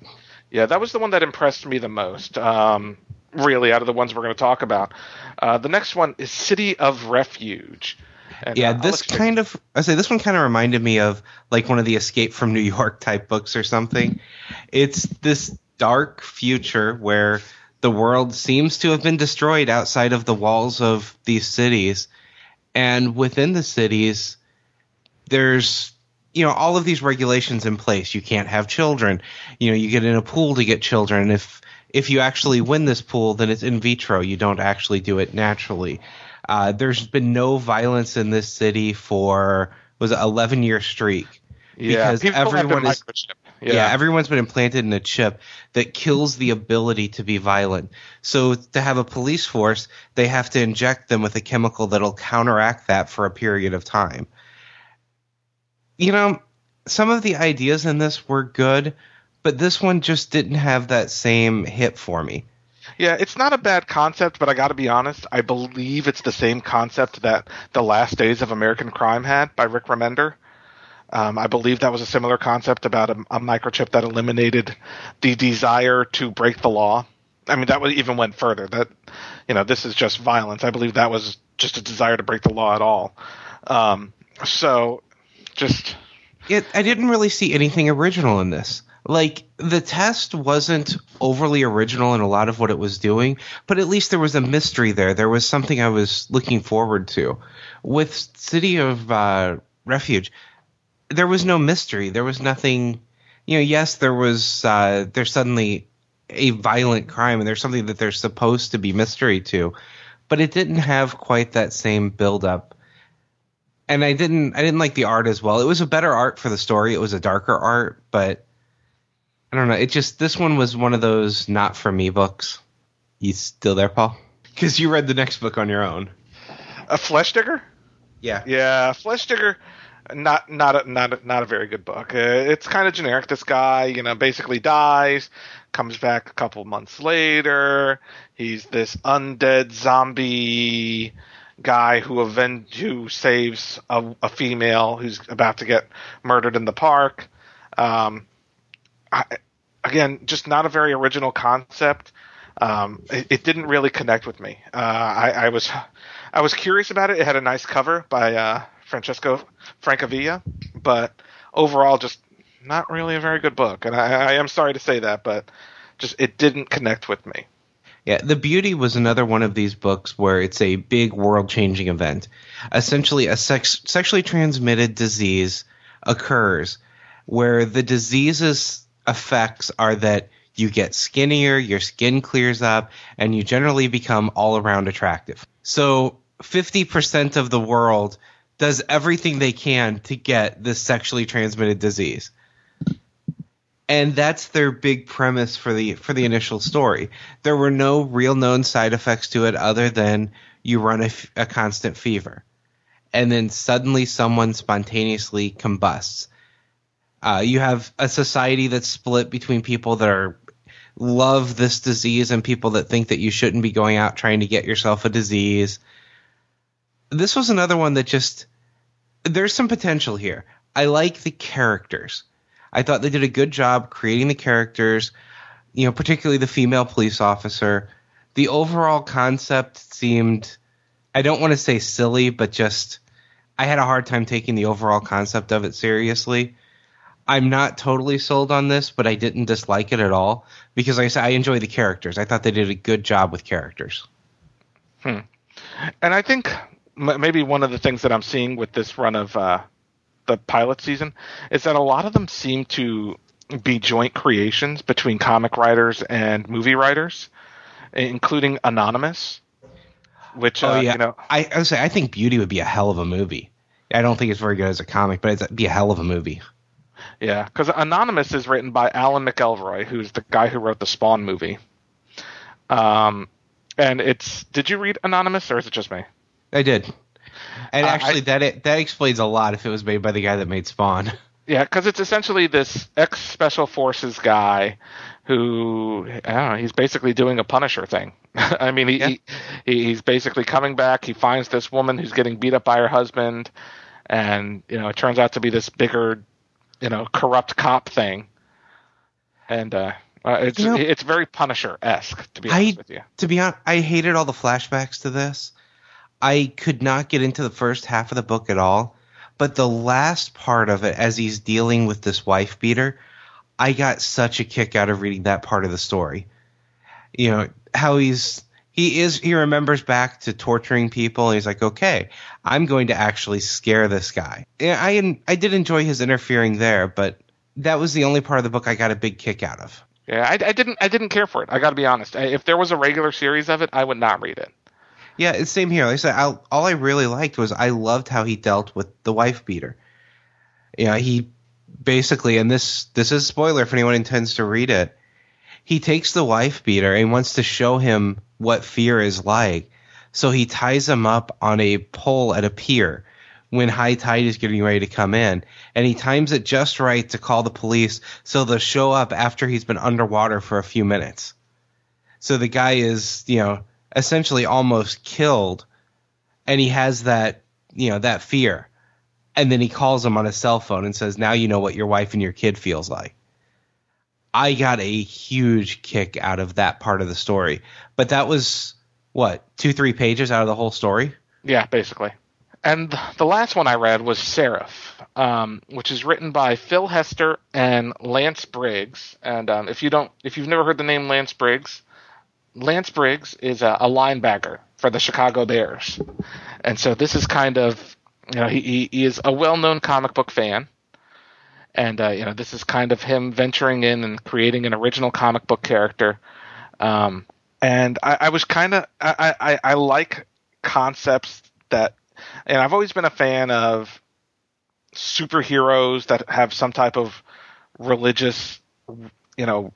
Yeah, that was the one that impressed me the most. Um, really, out of the ones we're going to talk about, uh, the next one is City of Refuge. Yeah, uh, I'll this kind of I say this one kind of reminded me of like one of the Escape from New York type books or something. It's this dark future where the world seems to have been destroyed outside of the walls of these cities, and within the cities, there's you know all of these regulations in place. You can't have children. You know, you get in a pool to get children. If if you actually win this pool, then it's in vitro. You don't actually do it naturally. Uh, there's been no violence in this city for was it 11 year streak yeah, because everyone is microchipped. yeah. everyone's been implanted in a chip that kills the ability to be violent. So to have a police force, they have to inject them with a chemical that'll counteract that for a period of time. You know, some of the ideas in this were good, but this one just didn't have that same hit for me. Yeah, it's not a bad concept, but I got to be honest. I believe it's the same concept that The Last Days of American Crime had by Rick Remender. Um, I believe that was a similar concept about a, a microchip that eliminated the desire to break the law. I mean, that was, even went further. That you know, this is just violence. I believe that was just a desire to break the law at all. Um, so, just it I didn't really see anything original in this. Like the test wasn't overly original in a lot of what it was doing, but at least there was a mystery there. There was something I was looking forward to. With City of uh, Refuge, there was no mystery. There was nothing. You know, yes, there was. Uh, there's suddenly a violent crime, and there's something that there's supposed to be mystery to, but it didn't have quite that same buildup and I didn't I didn't like the art as well. It was a better art for the story. It was a darker art, but I don't know. It just this one was one of those not for me books. You still there, Paul? Because you read the next book on your own. a flesh digger. Yeah. Yeah, Flesh Digger, not not a, not a, not a very good book. Uh, it's kind of generic. This guy, you know, basically dies, comes back a couple months later. He's this undead zombie guy who aven- who saves a, a female who's about to get murdered in the park. Um, I, again, just not a very original concept. Um, it, it didn't really connect with me. Uh, I, I was I was curious about it. It had a nice cover by uh, Francesco Francavilla, but overall, just not really a very good book. And I, I am sorry to say that, but just it didn't connect with me. Yeah, The Beauty was another one of these books where it's a big world changing event. Essentially, a sex- sexually transmitted disease occurs where the disease's effects are that you get skinnier, your skin clears up, and you generally become all around attractive. So, 50% of the world does everything they can to get this sexually transmitted disease and that's their big premise for the for the initial story. There were no real known side effects to it other than you run a, a constant fever, and then suddenly someone spontaneously combusts. Uh, you have a society that's split between people that are love this disease and people that think that you shouldn't be going out trying to get yourself a disease. This was another one that just there's some potential here. I like the characters. I thought they did a good job creating the characters, you know, particularly the female police officer. The overall concept seemed, I don't want to say silly, but just, I had a hard time taking the overall concept of it seriously. I'm not totally sold on this, but I didn't dislike it at all because, like I said, I enjoy the characters. I thought they did a good job with characters. And I think m- maybe one of the things that I'm seeing with this run of uh, the pilot season is that a lot of them seem to be joint creations between comic writers and movie writers, including Anonymous. Which uh, oh yeah, you know, I, I would say I think Beauty would be a hell of a movie. I don't think it's very good as a comic, but it'd be a hell of a movie. Yeah, because Anonymous is written by Alan McElroy, who's the guy who wrote the Spawn movie. Um, and it's did you read Anonymous or is it just me? I did. And Uh, actually, I- that that explains a lot if it was made by the guy that made Spawn. Yeah, because it's essentially this ex special forces guy who I don't know. He's basically doing a Punisher thing. I mean, he, Yeah. he he's basically coming back. He finds this woman who's getting beat up by her husband, and you know it turns out to be this bigger, you know, corrupt cop thing, and uh, uh, it's You know- it's very Punisher esque to be I- honest with you. to be honest, I hated all the flashbacks to this. I could not get into the first half of the book at all, but the last part of it, as he's dealing with this wife beater, I got such a kick out of reading that part of the story. You know how he's he is he remembers back to torturing people, and he's like, okay, I'm going to actually scare this guy. Yeah, I I did enjoy his interfering there, but that was the only part of the book I got a big kick out of. Yeah, I, I didn't I didn't care for it. I got to be honest. If there was a regular series of it, I would not read it. Yeah, it's same here. Like I said, I, all I really liked was I loved how he dealt with the wife beater. Yeah, he basically, and this this is a spoiler if anyone intends to read it. He takes the wife beater and wants to show him what fear is like. So he ties him up on a pole at a pier when high tide is getting ready to come in, and he times it just right to call the police so they'll show up after he's been underwater for a few minutes. So the guy is, you know, essentially almost killed, and he has that, you know, that fear. And then he calls him on his cell phone and says, "Now you know what your wife and your kid feels like." I got a huge kick out of that part of the story, but that was what two, three pages out of the whole story. Yeah, basically. And the last one I read was Seraph, um, which is written by Phil Hester and Lance Briggs. And um, if you don't, if you've never heard the name Lance Briggs, Lance Briggs is a, a linebacker for the Chicago Bears, and so this is kind of, you know, he he, he is a well-known comic book fan, and uh, you know, this is kind of him venturing in and creating an original comic book character. Um, and I, I was kind of I, I I like concepts that, and I've always been a fan of superheroes that have some type of religious, you know,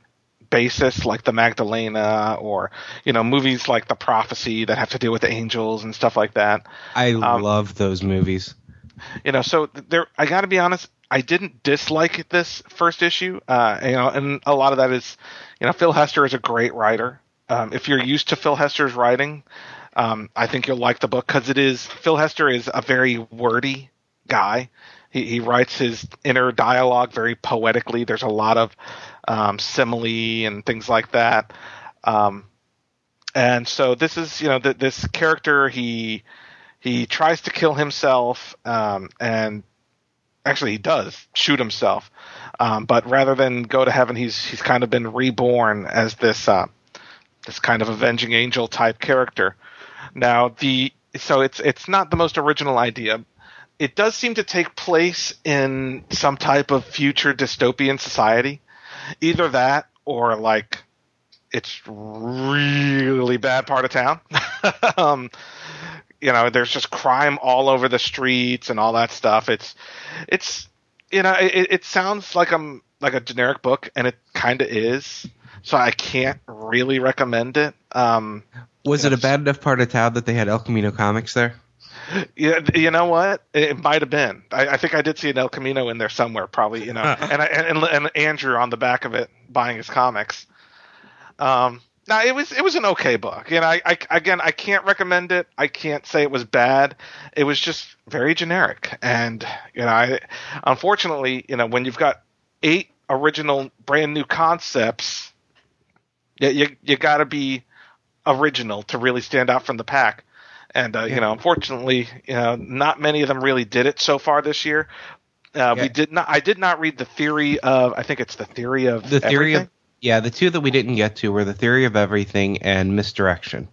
basis, like the Magdalena, or you know, movies like The Prophecy that have to deal with angels and stuff like that. I Um, love those movies. You know, so there. I got to be honest. I didn't dislike this first issue. Uh, you know, and a lot of that is, you know, Phil Hester is a great writer. Um, if you're used to Phil Hester's writing, um, I think you'll like the book because it is Phil Hester is a very wordy guy. He, he writes his inner dialogue very poetically. There's a lot of um, simile and things like that. Um, and so this is, you know, th- this character he he tries to kill himself, um, and actually he does shoot himself. Um, but rather than go to heaven, he's he's kind of been reborn as this uh, this kind of avenging angel type character. Now the so it's it's not the most original idea. It does seem to take place in some type of future dystopian society. Either that or like it's really bad part of town. um, you know, there's just crime all over the streets and all that stuff. It's it's you know, it, it sounds like I'm like a generic book, and it kind of is. So I can't really recommend it. Um, Was it a bad enough part of town that they had El Camino comics there? Yeah, you know what? It might have been. I, I think I did see an El Camino in there somewhere, probably. You know, and, I, and and Andrew on the back of it buying his comics. Um, now it was it was an okay book. You know, I, I again I can't recommend it. I can't say it was bad. It was just very generic, and you know, I unfortunately, you know, when you've got eight original brand new concepts, you you, you got to be original to really stand out from the pack. And uh, you know, unfortunately, you know, not many of them really did it so far this year. Uh, Yeah. We did not. I did not read the theory of. I think it's the theory of The theory everything. of yeah, the two that we didn't get to were the theory of everything and misdirection.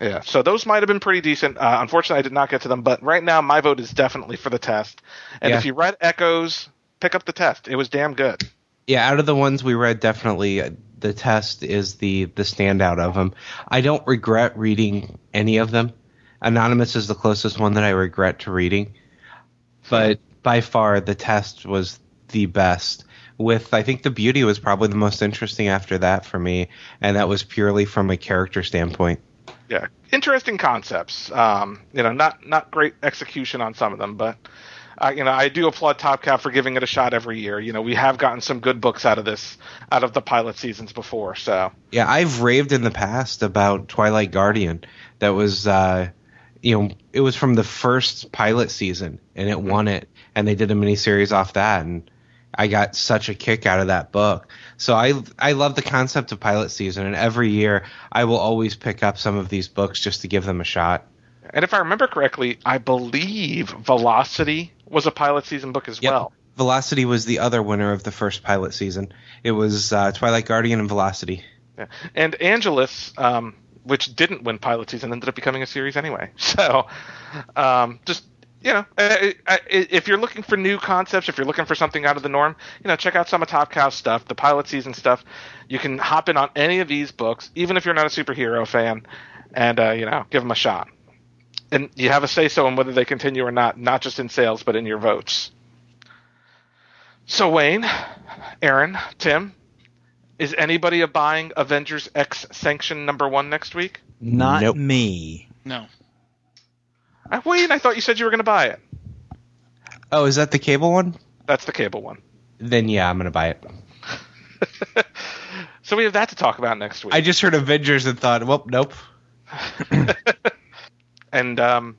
Yeah, so those might have been pretty decent. Uh, unfortunately, I did not get to them, but right now my vote is definitely for the test. And Yeah. if you read Echoes, pick up the test. It was damn good. Yeah, out of the ones we read, definitely uh, the test is the the standout of them. I don't regret reading any of them. Anonymous is the closest one that I regret to reading, but by far the test was the best. With I think the beauty was probably the most interesting after that for me, and that was purely from a character standpoint. Yeah, interesting concepts. Um, you know, not not great execution on some of them, but uh, you know, I do applaud Top Cow for giving it a shot every year. You know, we have gotten some good books out of this, out of the pilot seasons before. So Yeah, I've raved in the past about Twilight Guardian. That was, uh, you know, it was from the first pilot season, and it won it, and they did a miniseries off that, and I got such a kick out of that book. So I I love the concept of pilot season, and every year I will always pick up some of these books just to give them a shot. And if I remember correctly, I believe Velocity was a pilot season book as Yep. well. Velocity was the other winner of the first pilot season. It was uh, Twilight Guardian and Velocity. Yeah. And Angelus, um, which didn't win pilot season, ended up becoming a series anyway. So, um, just you know, uh, uh, if you're looking for new concepts, if you're looking for something out of the norm, you know, check out some of Top Cow stuff, the pilot season stuff. You can hop in on any of these books, even if you're not a superhero fan, and uh, you know, give them a shot. And you have a say so in whether they continue or not, not just in sales, but in your votes. So Wayne, Aaron, Tim, is anybody buying Avengers X Sanction number one next week? Not Nope. me. No. Uh, Wayne, I thought you said you were going to buy it. Oh, is that the cable one? That's the cable one. Then yeah, I'm gonna buy it. so we have that to talk about next week. I just heard Avengers and thought, well, nope. and um,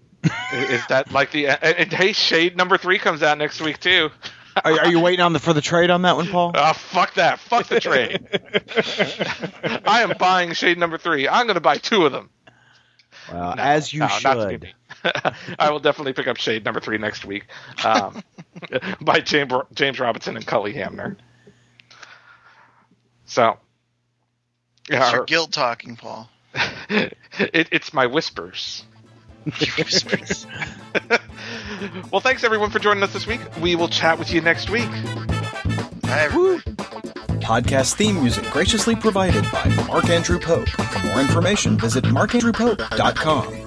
is that like the uh, and, hey Shade number three comes out next week too? Are, are you waiting on the for the trade on that one, Paul? Oh fuck that! Fuck the trade. I am buying Shade number three. I'm going to buy two of them. Well, No, as you no, not to be should. Me. I will definitely pick up Shade number three next week um, by James James Robinson and Cully Hamner. So, yeah, It's your guilt talking, Paul. it, it's my whispers. Whispers. well, thanks everyone for joining us this week. We will chat with you next week. Bye, everybody. Podcast theme music graciously provided by Mark Andrew Pope. For more information, visit markandrewpope.com.